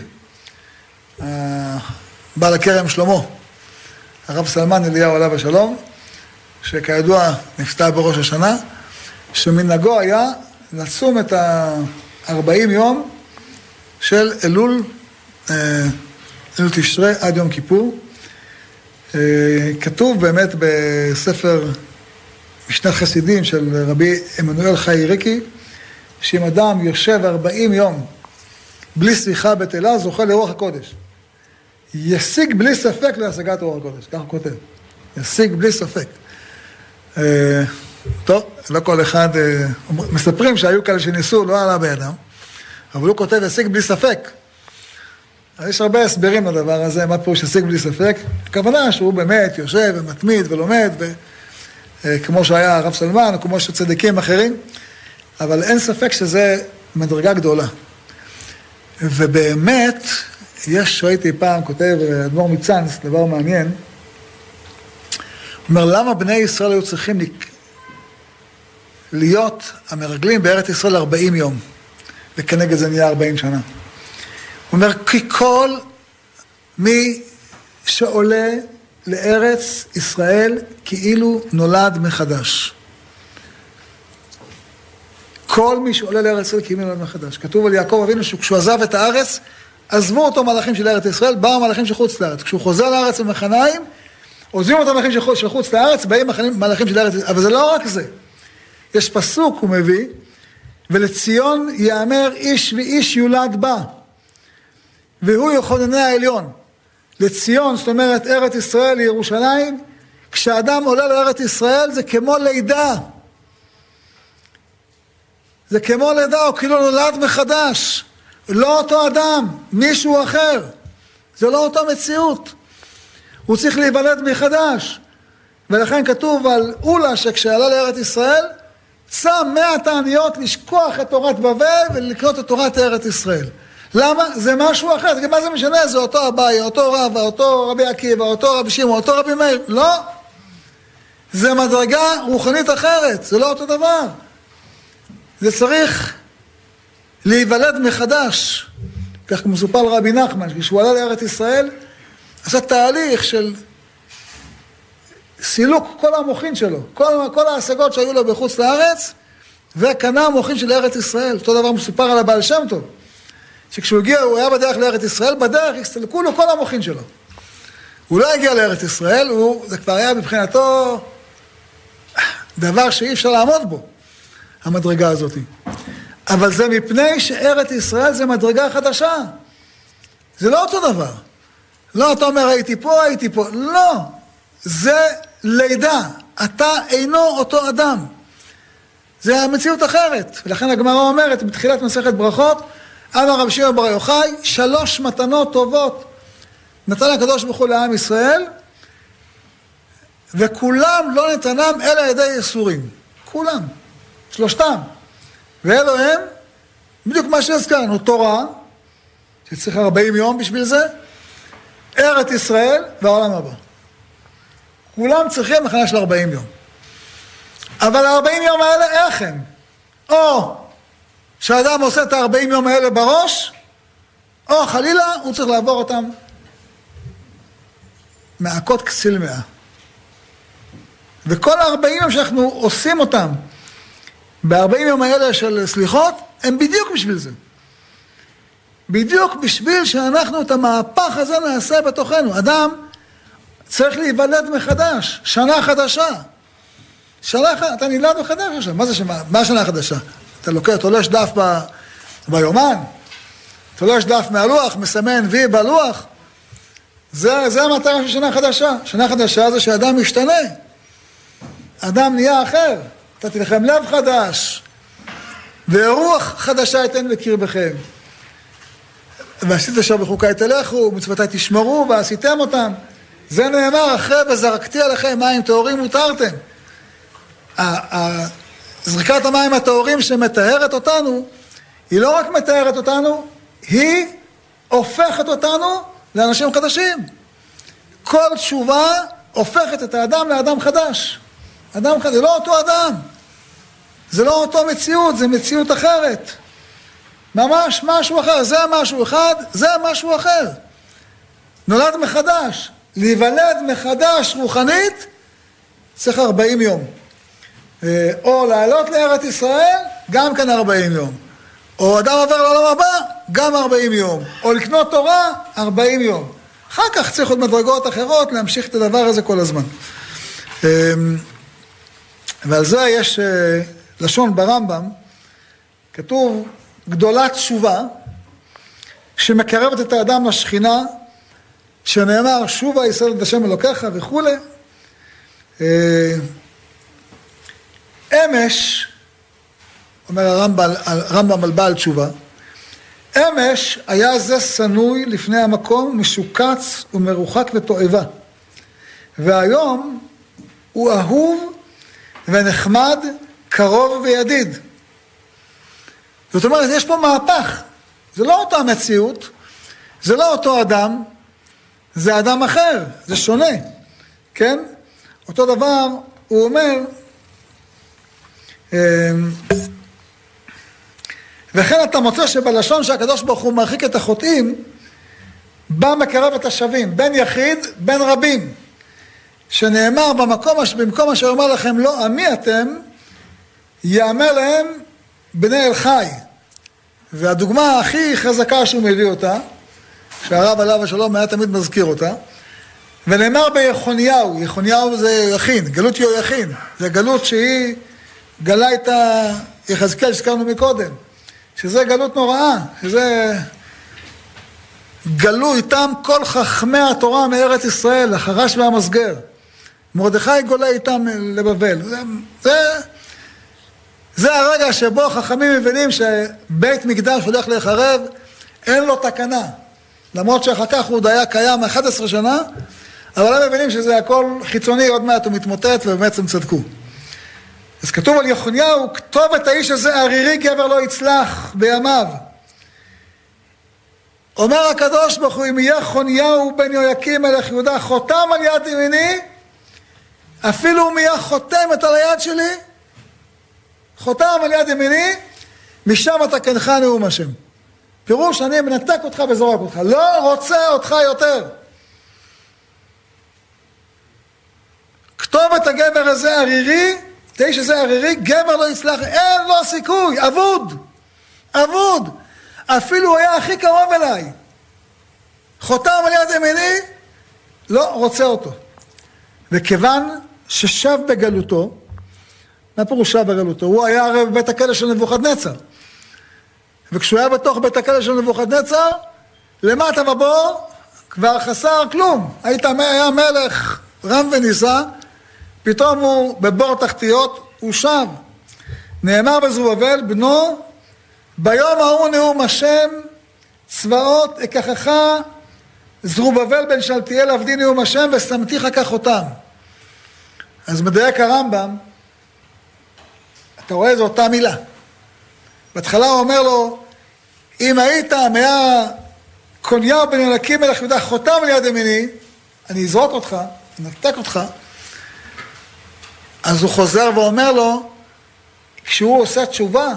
בעל הכרם שלמה, הרב סלמן אליהו עליו השלום, שכידוע נפטר בראש השנה, שמנהגו היה לצום את ה-40 יום של אלול, אה, אלול תשרי עד יום כיפור. אה, כתוב באמת בספר משנת חסידים של רבי עמנואל חי ריקי, שאם אדם יושב 40 יום בלי שיחה בטלה, זוכה לרוח הקודש. ישיג בלי ספק להשגת רוח הקודש, ככה הוא כותב. ישיג בלי ספק. אה, טוב, לא כל אחד, אה, מספרים שהיו כאלה שניסו, לא עלה בידם, אבל הוא כותב ישיג בלי ספק. אז יש הרבה הסברים לדבר הזה, מה פירוש ישיג בלי ספק. הכוונה שהוא באמת יושב ומתמיד ולומד. אה, כמו שהיה הרב סלמן, או כמו שצדיקים אחרים, אבל אין ספק שזה מדרגה גדולה. ובאמת, יש, ראיתי פעם, כותב אדמו"ר מצאנז, דבר מעניין, הוא אומר, למה בני ישראל היו צריכים להיות המרגלים בארץ ישראל 40 יום, וכנגד זה נהיה 40 שנה? הוא אומר, כי כל מי שעולה לארץ ישראל כאילו נולד מחדש. כל מי שעולה לארץ ישראל כאילו נולד מחדש. כתוב על יעקב אבינו שכשהוא עזב את הארץ, עזבו אותו מלאכים של ארץ ישראל, באו מלאכים של חוץ לארץ. כשהוא חוזר לארץ למחניים, עוזבים אותו מלאכים של חוץ לארץ, באים מלאכים של ארץ ישראל. אבל זה לא רק זה. יש פסוק, הוא מביא, ולציון יאמר איש ואיש יולד בה, והוא יכונני העליון. לציון, זאת אומרת ארץ ישראל, לירושלים, כשאדם עולה לארץ ישראל זה כמו לידה. זה כמו לידה, הוא כאילו נולד מחדש. לא אותו אדם, מישהו אחר. זה לא אותה מציאות. הוא צריך להיוולד מחדש. ולכן כתוב על אולה שכשעלה לארץ ישראל, צם מאה תעניות לשכוח את תורת בבל ולקנות את תורת ארץ ישראל. למה? זה משהו אחר, מה זה משנה? זה אותו אביי, אותו רבא, אותו רבי עקיבא, אותו רבי שמעון, אותו רבי מאיר. לא. זה מדרגה רוחנית אחרת, זה לא אותו דבר. זה צריך להיוולד מחדש. כך מסופר רבי נחמן, כשהוא עלה לארץ ישראל, עשה תהליך של סילוק כל המוחין שלו, כל, כל ההשגות שהיו לו בחוץ לארץ, וקנה המוחין של ארץ ישראל. אותו דבר מסופר על הבעל שם טוב. שכשהוא הגיע, הוא היה בדרך לארץ ישראל, בדרך הסתלקו לו כל המוחין שלו. הוא לא הגיע לארץ ישראל, הוא, זה כבר היה מבחינתו דבר שאי אפשר לעמוד בו, המדרגה הזאת. אבל זה מפני שארץ ישראל זה מדרגה חדשה. זה לא אותו דבר. לא, אתה אומר, הייתי פה, הייתי פה. לא, זה לידה. אתה אינו אותו אדם. זה המציאות אחרת. ולכן הגמרא אומרת בתחילת מסכת ברכות, אמר רב שמעון בר יוחאי, שלוש מתנות טובות נתן הקדוש ברוך הוא לעם ישראל, וכולם לא נתנם אלא על ידי ייסורים. כולם, שלושתם. ואלו הם, בדיוק מה שהזכרנו, תורה, שצריך 40 יום בשביל זה, ארץ ישראל והעולם הבא. כולם צריכים מחנה של 40 יום. אבל ה-40 יום האלה, איך הם? או כשאדם עושה את ה-40 יום האלה בראש, או חלילה הוא צריך לעבור אותם מעקות כסיל מאה. וכל ה-40 יום שאנחנו עושים אותם ב-40 יום האלה של סליחות, הם בדיוק בשביל זה. בדיוק בשביל שאנחנו את המהפך הזה נעשה בתוכנו. אדם צריך להיוולד מחדש, שנה חדשה. שנה, אתה נולד מחדש עכשיו, מה זה שמה? מה השנה החדשה? אתה לוקח, תולש דף ב, ביומן, תולש דף מהלוח, מסמן וי בלוח. זה, זה המטרה של שנה חדשה. שנה חדשה זה שאדם משתנה. אדם נהיה אחר. אתה תלכם לב חדש, ורוח חדשה אתן בקרבכם. ועשית אשר בחוקיי תלכו, ומצוותיי תשמרו, ועשיתם אותם. זה נאמר אחרי וזרקתי עליכם מים טהורים מותרתם. זריקת המים הטהורים שמטהרת אותנו, היא לא רק מטהרת אותנו, היא הופכת אותנו לאנשים חדשים. כל תשובה הופכת את האדם לאדם חדש. אדם חדש, זה לא אותו אדם. זה לא אותו מציאות, זה מציאות אחרת. ממש משהו אחר. זה משהו אחד, זה משהו אחר. נולד מחדש. להיוולד מחדש רוחנית, צריך 40 יום. אה, או לעלות לארץ ישראל, גם כן 40 יום. או אדם עובר לעולם הבא, גם 40 יום. או לקנות תורה, 40 יום. אחר כך צריך עוד מדרגות אחרות להמשיך את הדבר הזה כל הזמן. אמ, ועל זה יש אה, לשון ברמב"ם, כתוב גדולת תשובה, שמקרבת את האדם לשכינה, שנאמר שובה ישראל את השם אלוקיך וכולי. אה, אמש, אומר הרמב"ם, הרמב"ם על בעל תשובה, אמש היה זה שנוי לפני המקום, משוקץ ומרוחק ותועבה. והיום הוא אהוב ונחמד, קרוב וידיד. זאת אומרת, יש פה מהפך. זה לא אותה מציאות, זה לא אותו אדם, זה אדם אחר, זה שונה, כן? אותו דבר, הוא אומר, אמ, וכן אתה מוצא שבלשון שהקדוש ברוך הוא מרחיק את החוטאים, בא מקרב את השווים, בין יחיד, בין רבים. שנאמר במקום, במקום אשר אומר לכם לא עמי אתם, יאמר להם בני אל חי. והדוגמה הכי חזקה שהוא מביא אותה, שהרב עליו השלום היה תמיד מזכיר אותה, ונאמר ביכוניהו, יכוניהו זה יכין, גלות יהויכין, זה גלות שהיא גלה את היחזקאל שהזכרנו מקודם, שזה גלות נוראה, שזה גלו איתם כל חכמי התורה מארץ ישראל, החרש והמסגר. מרדכי גולה איתם לבבל. זה, זה, זה הרגע שבו חכמים מבינים שבית מקדש הולך להיחרב, אין לו תקנה. למרות שאחר כך הוא עוד היה קיים 11 שנה, אבל הם מבינים שזה הכל חיצוני, עוד מעט הוא מתמוטט, ובאמת הם צדקו. אז כתוב על יחוניהו, כתוב את האיש הזה ערירי גבר לא יצלח בימיו. אומר הקדוש ברוך הוא, אם יהיה חוניהו בן יהויקים מלך יהודה חותם על יד ימיני, אפילו אם יהיה חותמת על היד שלי, חותם על יד ימיני, משם אתה כנך נאום השם. פירוש, אני מנתק אותך וזורק אותך. לא רוצה אותך יותר. כתוב את הגבר הזה ערירי, תשע זה ערירי, גבר לא יצלח, אין לו סיכוי, אבוד, אבוד. אפילו הוא היה הכי קרוב אליי. חותם על יד ימיני, לא רוצה אותו. וכיוון ששב בגלותו, מה פירוש שב בגלותו? הוא היה הרי בבית הכלא של נבוכדנצר. וכשהוא היה בתוך בית הכלא של נבוכדנצר, למטה בבור כבר חסר כלום. היית, היה מלך רם ונישא, פתאום הוא בבור תחתיות, הוא שב. נאמר בזרובבל, בנו, ביום ההוא נאום השם, צבאות אקחך, זרובבל בן שלתיאל עבדי נאום השם, ושמתיך כך אותם. אז מדייק הרמב"ם, אתה רואה, זו אותה מילה. בהתחלה הוא אומר לו, אם היית מאה קוניהו בן ינקים מלך יהודה חותם ליד ימיני, אני אזרוק אותך, אנתק אותך. אז הוא חוזר ואומר לו, כשהוא עושה תשובה,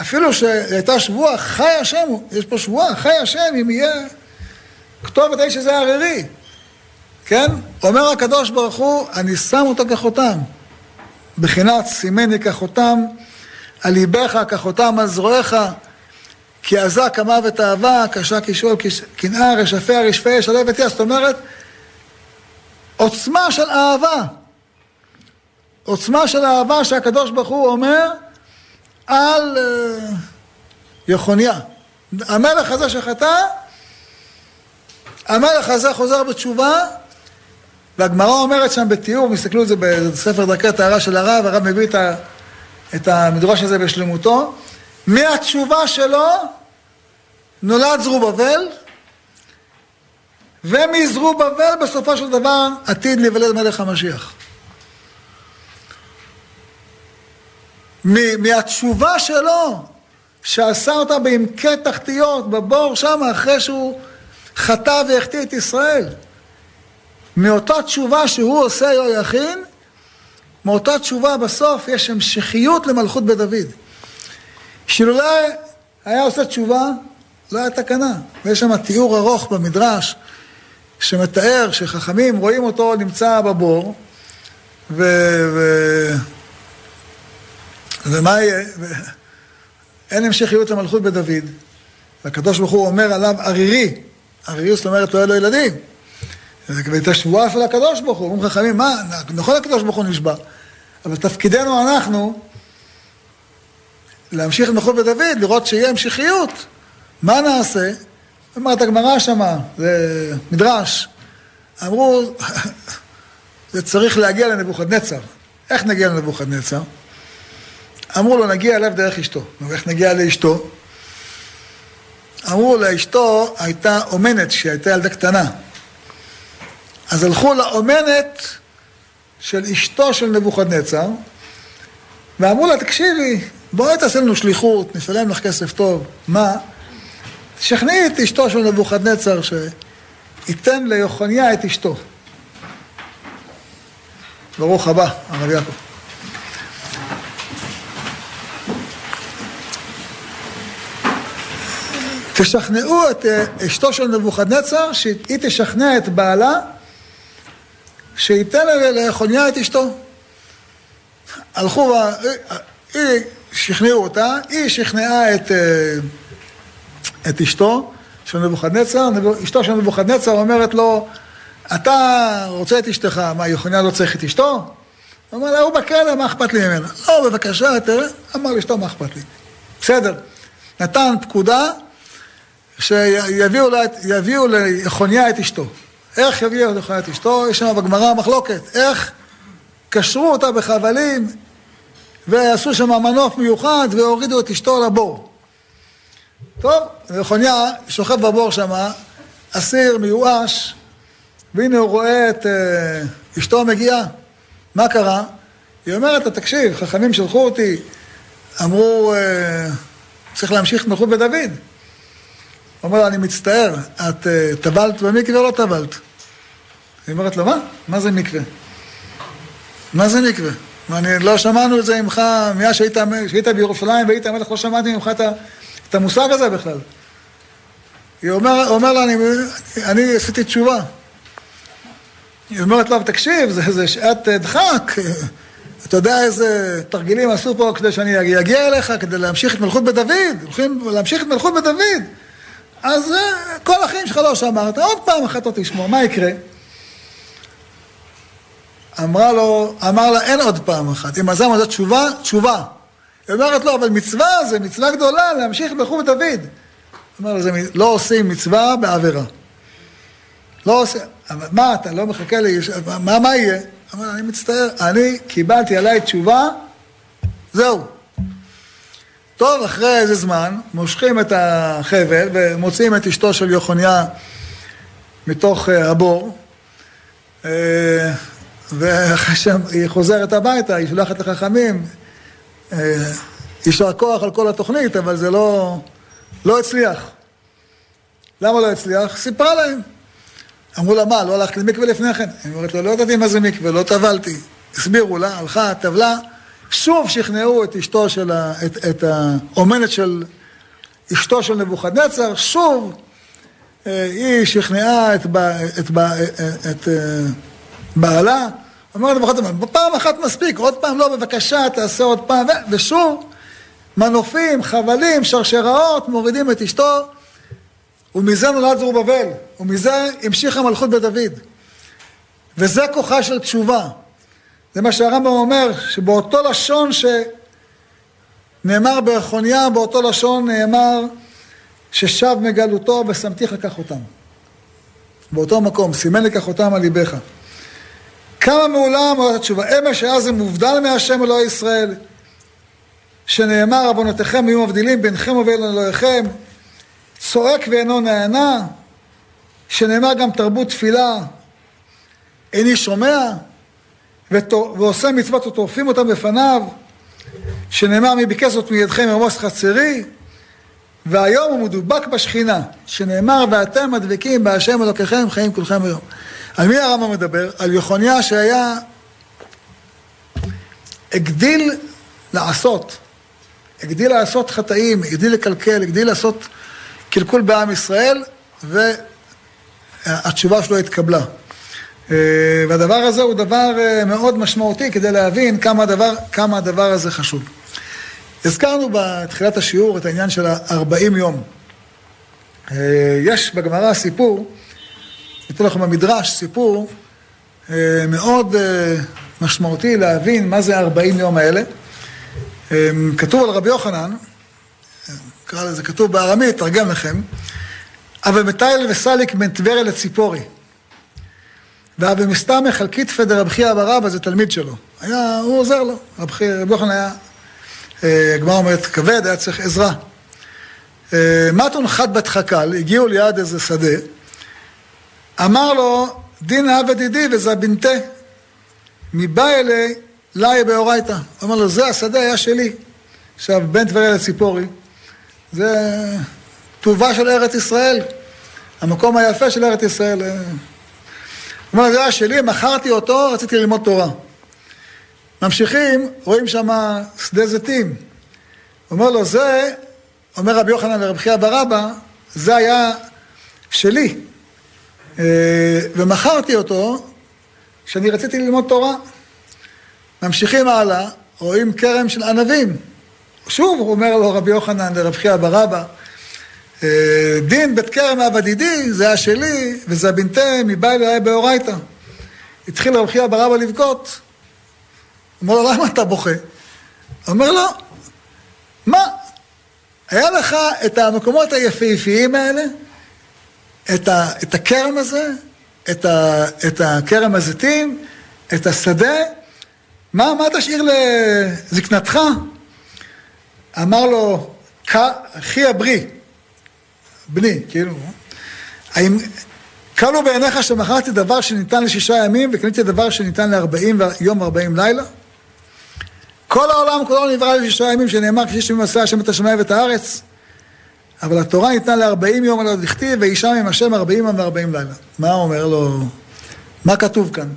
אפילו שהייתה שבועה, חי השם, יש פה שבועה, חי השם, אם יהיה כתובת האיש הזה ערירי. כן? אומר הקדוש ברוך הוא, אני שם אותו כחותם. בחינת סימני כחותם, על ליבך כחותם על זרועיך, כי עזה כמוות אהבה, קשה כשאול, קנאה, רשפיה, רשפיה, שלו ותהיה. זאת אומרת, עוצמה של אהבה. עוצמה של אהבה שהקדוש ברוך הוא אומר על uh, יחוניה. המלך הזה שחטא, המלך הזה חוזר בתשובה, והגמרא אומרת שם בתיאור, הסתכלו על זה בספר דרכי טהרה של הרב, הרב מביא את, ה, את המדרש הזה בשלמותו, מהתשובה שלו נולד זרובבל, ומזרובבל בסופו של דבר עתיד להיוולד מלך המשיח. מהתשובה שלו, שעשה אותה בעמקי תחתיות, בבור שם, אחרי שהוא חטא והחטיא את ישראל. מאותה תשובה שהוא עושה יהויכין, מאותה תשובה בסוף יש המשכיות למלכות בית דוד. שאילולא היה עושה תשובה, לא היה תקנה. ויש שם תיאור ארוך במדרש, שמתאר שחכמים רואים אותו נמצא בבור, ו... ו... ומה יהיה? ו... אין המשכיות למלכות בית דוד. והקדוש ברוך הוא אומר עליו ערירי. ערירי זאת אומרת לא יהיה לו ילדים. ואת השבועה של הקדוש ברוך הוא. אומרים חכמים, מה, נכון הקדוש ברוך הוא נשבע. אבל תפקידנו אנחנו להמשיך את מלכות בית דוד, לראות שיהיה המשכיות. מה נעשה? אומרת הגמרא שמה, זה מדרש. אמרו, זה צריך להגיע לנבוכדנצר. איך נגיע לנבוכדנצר? אמרו לו, נגיע אליו דרך אשתו. איך נגיע לאשתו? אמרו לאשתו הייתה אומנת שהייתה ילדה קטנה. אז הלכו לאומנת של אשתו של נבוכדנצר, ואמרו לה, תקשיבי, בואי תעשה לנו שליחות, נשלם לך כסף טוב. מה? תשכנעי את אשתו של נבוכדנצר שייתן ליוחניה את אשתו. ברוך הבא, הרב יעקב. תשכנעו את אה, אשתו של נבוכדנצר, שהיא תשכנע את בעלה, שייתן ליחוניה את אשתו. הלכו, היא שכנעו אותה, היא שכנעה את, אה, את אשתו של נבוכדנצר, אשתו של נבוכדנצר אומרת לו, אתה רוצה את אשתך, מה, יוחניה לא צריך את אשתו? הוא אומר לה, הוא בכלא, מה אכפת לי ממנה? לא, בבקשה, תראה, אמר לאשתו, מה אכפת לי? בסדר, נתן פקודה שיביאו ליחוניה את אשתו. איך יביאו ליחוניה את אשתו? יש שם בגמרא מחלוקת. איך קשרו אותה בחבלים ועשו שם מנוף מיוחד והורידו את אשתו לבור. טוב, יחוניה שוכב בבור שם, אסיר מיואש, והנה הוא רואה את uh, אשתו מגיעה. מה קרה? היא אומרת לו, תקשיב, חכמים שלחו אותי, אמרו, uh, צריך להמשיך את מלכות בית דוד. הוא אומר לה, אני מצטער, את uh, טבלת במקווה או לא טבלת? היא אומרת לו, מה? מה זה מקווה? מה זה מקווה? אני, לא שמענו את זה ממך, מאז שהיית, שהיית בירושלים והיית מלך, לא שמעתי ממך את, את המושג הזה בכלל. היא אומר, אומר לה, אני, אני, אני עשיתי תשובה. היא אומרת לו, תקשיב, זה, זה שעת דחק. אתה יודע איזה תרגילים עשו פה כדי שאני אגיע אליך, כדי להמשיך את מלכות בית דוד. הולכים להמשיך את מלכות בית דוד. אז אה, כל החיים שלך לא שמרת, עוד פעם אחת לא תשמור, מה יקרה? אמרה לו, אמר לה, אין עוד פעם אחת. אם עזר מזה תשובה, תשובה. היא אומרת לו, אבל מצווה זה מצווה גדולה להמשיך בחור דוד. אמר לו, לא עושים מצווה בעבירה. לא אבל מה, אתה לא מחכה לי, מה, מה יהיה? אמר, אני מצטער, אני קיבלתי עליי תשובה, זהו. טוב, אחרי איזה זמן, מושכים את החבל ומוציאים את אשתו של יוחניה מתוך uh, הבור. Uh, ואחרי שהיא חוזרת הביתה, היא שולחת לחכמים, אה, יישר כוח על כל התוכנית, אבל זה לא, לא הצליח. למה לא הצליח? סיפרה להם. אמרו לה, מה, לא הלכת למקווה לפני כן? היא אומרת לו, לא ידעתי מה זה מקווה, לא טבלתי. הסבירו לה, הלכה, טבלה, שוב שכנעו את אשתו של ה... את, את האומנת של אשתו של נבוכדנצר, שוב אה, היא שכנעה את, את, את, את בעלה, למחרת הזמן, פעם אחת מספיק, עוד פעם לא, בבקשה, תעשה עוד פעם, ושוב, מנופים, חבלים, שרשראות, מורידים את אשתו, ומזה נולד זרובבל, ומזה המשיכה מלכות בית דוד. וזה כוחה של תשובה. זה מה שהרמב"ם אומר, שבאותו לשון שנאמר באחוניה, באותו לשון נאמר ששב מגלותו ושמתיך לקח אותם. באותו מקום, סימן לקח אותם על ליבך. כמה מעולם התשובה, אמש היה זה מובדל מהשם אלוהי ישראל, שנאמר עוונותיכם יהיו מבדילים בינכם ובין אלוהיכם, צועק ואינו נענה, שנאמר גם תרבות תפילה, איני שומע, ועושה מצוות וטורפים אותם בפניו, שנאמר מי ביקש זאת מידכם ירמוס חצרי, והיום הוא מדובק בשכינה, שנאמר ואתם מדבקים בהשם אלוקיכם חיים כולכם היום. על מי הרמב"ם מדבר? על יחוניה שהיה, הגדיל לעשות, הגדיל לעשות חטאים, הגדיל לקלקל, הגדיל לעשות קלקול בעם ישראל, והתשובה שלו התקבלה. אה, והדבר הזה הוא דבר אה, מאוד משמעותי כדי להבין כמה הדבר, כמה הדבר הזה חשוב. הזכרנו בתחילת השיעור את העניין של ה-40 יום. אה, יש בגמרא סיפור, ניתן לכם במדרש סיפור מאוד משמעותי להבין מה זה ה-40 יום האלה. כתוב על רבי יוחנן, נקרא לזה, כתוב בארמית, תרגם לכם, אבל מטייל וסליק בין טבריה לציפורי. ואבי מסתמך על כתפי דרב חייא בר אבא, זה תלמיד שלו. היה, הוא עוזר לו. רבי יוחנן היה, אה, הגמרא אומרת, כבד, היה צריך עזרה. אה, מתון חד בת חק"ל, הגיעו ליד איזה שדה, אמר לו, דין עבד ידי וזבינתה, מבא אלי, לאי באורייתא. אמר לו, זה השדה היה שלי. עכשיו, בין טבריה לציפורי, זה טובה של ארץ ישראל, המקום היפה של ארץ ישראל. אומר, זה היה שלי, מכרתי אותו, רציתי ללמוד תורה. ממשיכים, רואים שם שדה זיתים. אומר לו, זה, אומר רבי יוחנן לרב חייא ברבא, זה היה שלי. אה, ומכרתי אותו כשאני רציתי ללמוד תורה. ממשיכים הלאה, רואים כרם של ענבים. שוב, אומר לו רבי יוחנן לרב חייא ברבא, דין בית כרם עבדידי, זה היה שלי, וזה בנתה מבית אליי באורייתא. התחיל רב חייא ברבא לבכות. אומר לו, למה אתה בוכה? אומר לו, מה? היה לך את המקומות היפהפיים האלה, את, ה, את הכרם הזה, את, ה, את הכרם הזיתים, את השדה, מה, מה תשאיר לזקנתך? אמר לו, אחי הברי, בני, כאילו, האם קלו בעיניך שמכרתי דבר שניתן לשישה ימים וקניתי דבר שניתן לארבעים יום וארבעים לילה? כל העולם כולו נברא לשישה ימים שנאמר כשיש ימים עשה השם את השמיים ואת הארץ אבל התורה ניתנה לארבעים יום על עוד לכתיב ואישה עם השם ארבעים יום וארבעים לילה. מה אומר לו? מה כתוב כאן?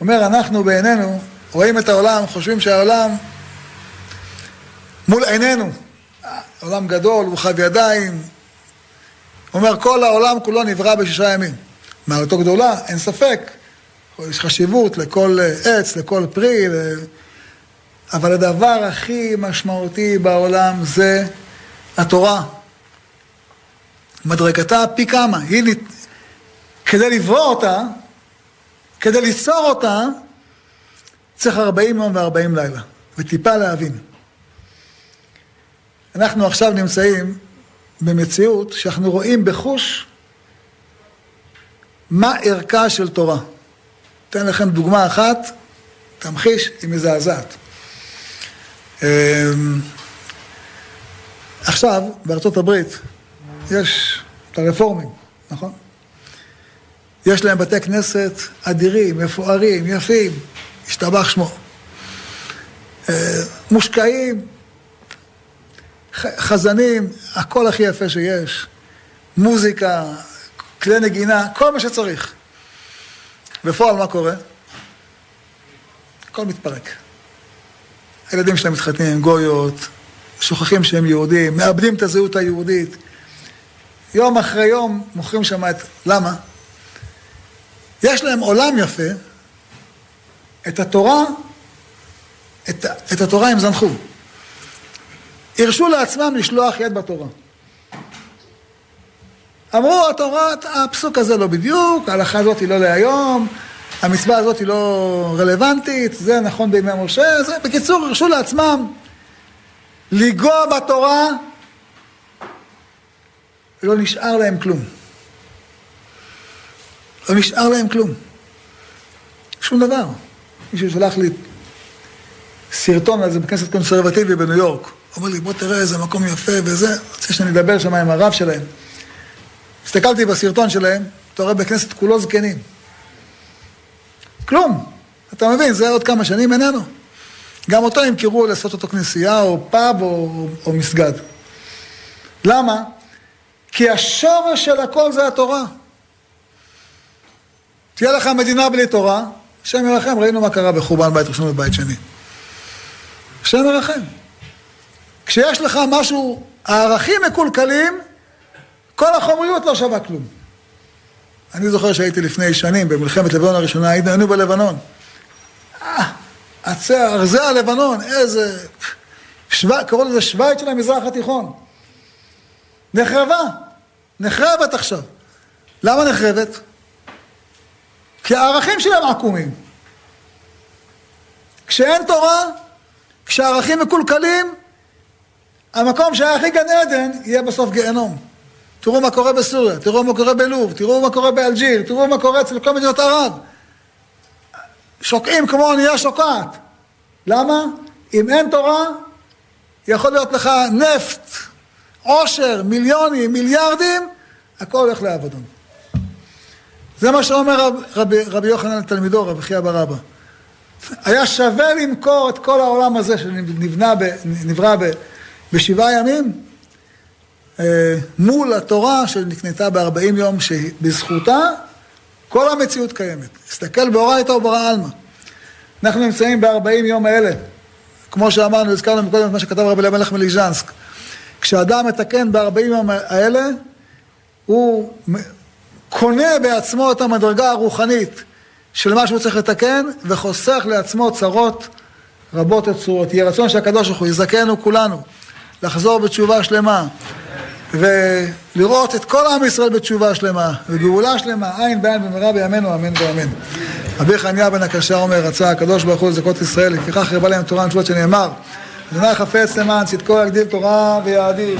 אומר אנחנו בעינינו רואים את העולם, חושבים שהעולם מול עינינו. עולם גדול, הוא חב ידיים. אומר, כל העולם כולו נברא בשישה ימים. מעלתו גדולה, אין ספק. יש חשיבות לכל עץ, לכל פרי, ל... אבל הדבר הכי משמעותי בעולם זה התורה. מדרגתה פי כמה. היא, כדי לברוא אותה, כדי ליצור אותה, צריך 40 יום ו-40 לילה, וטיפה להבין. אנחנו עכשיו נמצאים במציאות שאנחנו רואים בחוש מה ערכה של תורה. אתן לכם דוגמה אחת, תמחיש, היא מזעזעת. אמ, עכשיו, בארצות הברית, יש את הרפורמים, נכון? יש להם בתי כנסת אדירים, מפוארים, יפים, השתבח שמו. אה, מושקעים, חזנים, הכל הכי יפה שיש, מוזיקה, כלי נגינה, כל מה שצריך. בפועל מה קורה? הכל מתפרק. הילדים שלהם מתחתנים גויות, שוכחים שהם יהודים, מאבדים את הזהות היהודית. יום אחרי יום מוכרים שם את... למה? יש להם עולם יפה, את התורה, את, את התורה הם זנחו. הרשו לעצמם לשלוח יד בתורה. אמרו, התורה, הפסוק הזה לא בדיוק, ההלכה הזאת היא לא להיום, המצווה הזאת היא לא רלוונטית, זה נכון בימי משה, זה, בקיצור, הרשו לעצמם לנגוע בתורה, ולא נשאר להם כלום. לא נשאר להם כלום. שום דבר. מישהו שלח לי סרטון על זה בכנסת קונסרבטיבי בניו יורק. אומר לי, בוא תראה איזה מקום יפה וזה, רוצה שאני אדבר שם עם הרב שלהם. הסתכלתי בסרטון שלהם, אתה רואה בכנסת כולו זקנים. כלום. אתה מבין, זה עוד כמה שנים איננו. גם אותו ימכרו לעשות אותו כנסייה או פאב או, או מסגד. למה? כי השורש של הכל זה התורה. תהיה לך מדינה בלי תורה, השם ירחם, ראינו מה קרה בחורבן בית ראשון ובית שני. השם ירחם. כשיש לך משהו, הערכים מקולקלים, כל החומריות לא שווה כלום. אני זוכר שהייתי לפני שנים במלחמת לבנון הראשונה, היינו בלבנון. אה, ארזי הלבנון, איזה... שו... קראו לזה שווייץ של המזרח התיכון. נחרבה, נחרבת עכשיו. למה נחרבת? כי הערכים שלהם עקומים. כשאין תורה, כשהערכים מקולקלים, המקום שהיה הכי גן עדן יהיה בסוף גיהנום. תראו מה קורה בסוריה, תראו מה קורה בלוב, תראו מה קורה באלג'יר, תראו מה קורה אצל כל מדינות ערב. שוקעים כמו אונייה שוקעת. למה? אם אין תורה, יכול להיות לך נפט, עושר, מיליונים, מיליארדים, הכל הולך לאבדון. זה מה שאומר רב, רבי, רבי יוחנן לתלמידו, רבי חייא ברבא. היה שווה למכור את כל העולם הזה שנברא ב, בשבעה ימים אה, מול התורה שנקנתה בארבעים יום, שבזכותה כל המציאות קיימת. תסתכל באורייתא ובורא עלמא. אנחנו נמצאים בארבעים יום האלה, כמו שאמרנו, הזכרנו קודם את מה שכתב רבי למלך מליז'נסק. כשאדם מתקן בארבעים יום האלה, הוא קונה בעצמו את המדרגה הרוחנית של מה שהוא צריך לתקן, וחוסך לעצמו צרות רבות וצורות. יהיה רצון שהקדוש ברוך הוא יזכנו כולנו לחזור בתשובה שלמה, ולראות את כל עם ישראל בתשובה שלמה, וגאולה שלמה, עין בעין במהרה בימינו, אמן ואמן. רבי חניה בן הקשה אומר, רצה הקדוש ברוך הוא לזכות ישראל, לפיכך הרבה להם תורה ותשובות שנאמר, אדוני חפץ למען צדקו יגדיל תורה ויעדיל.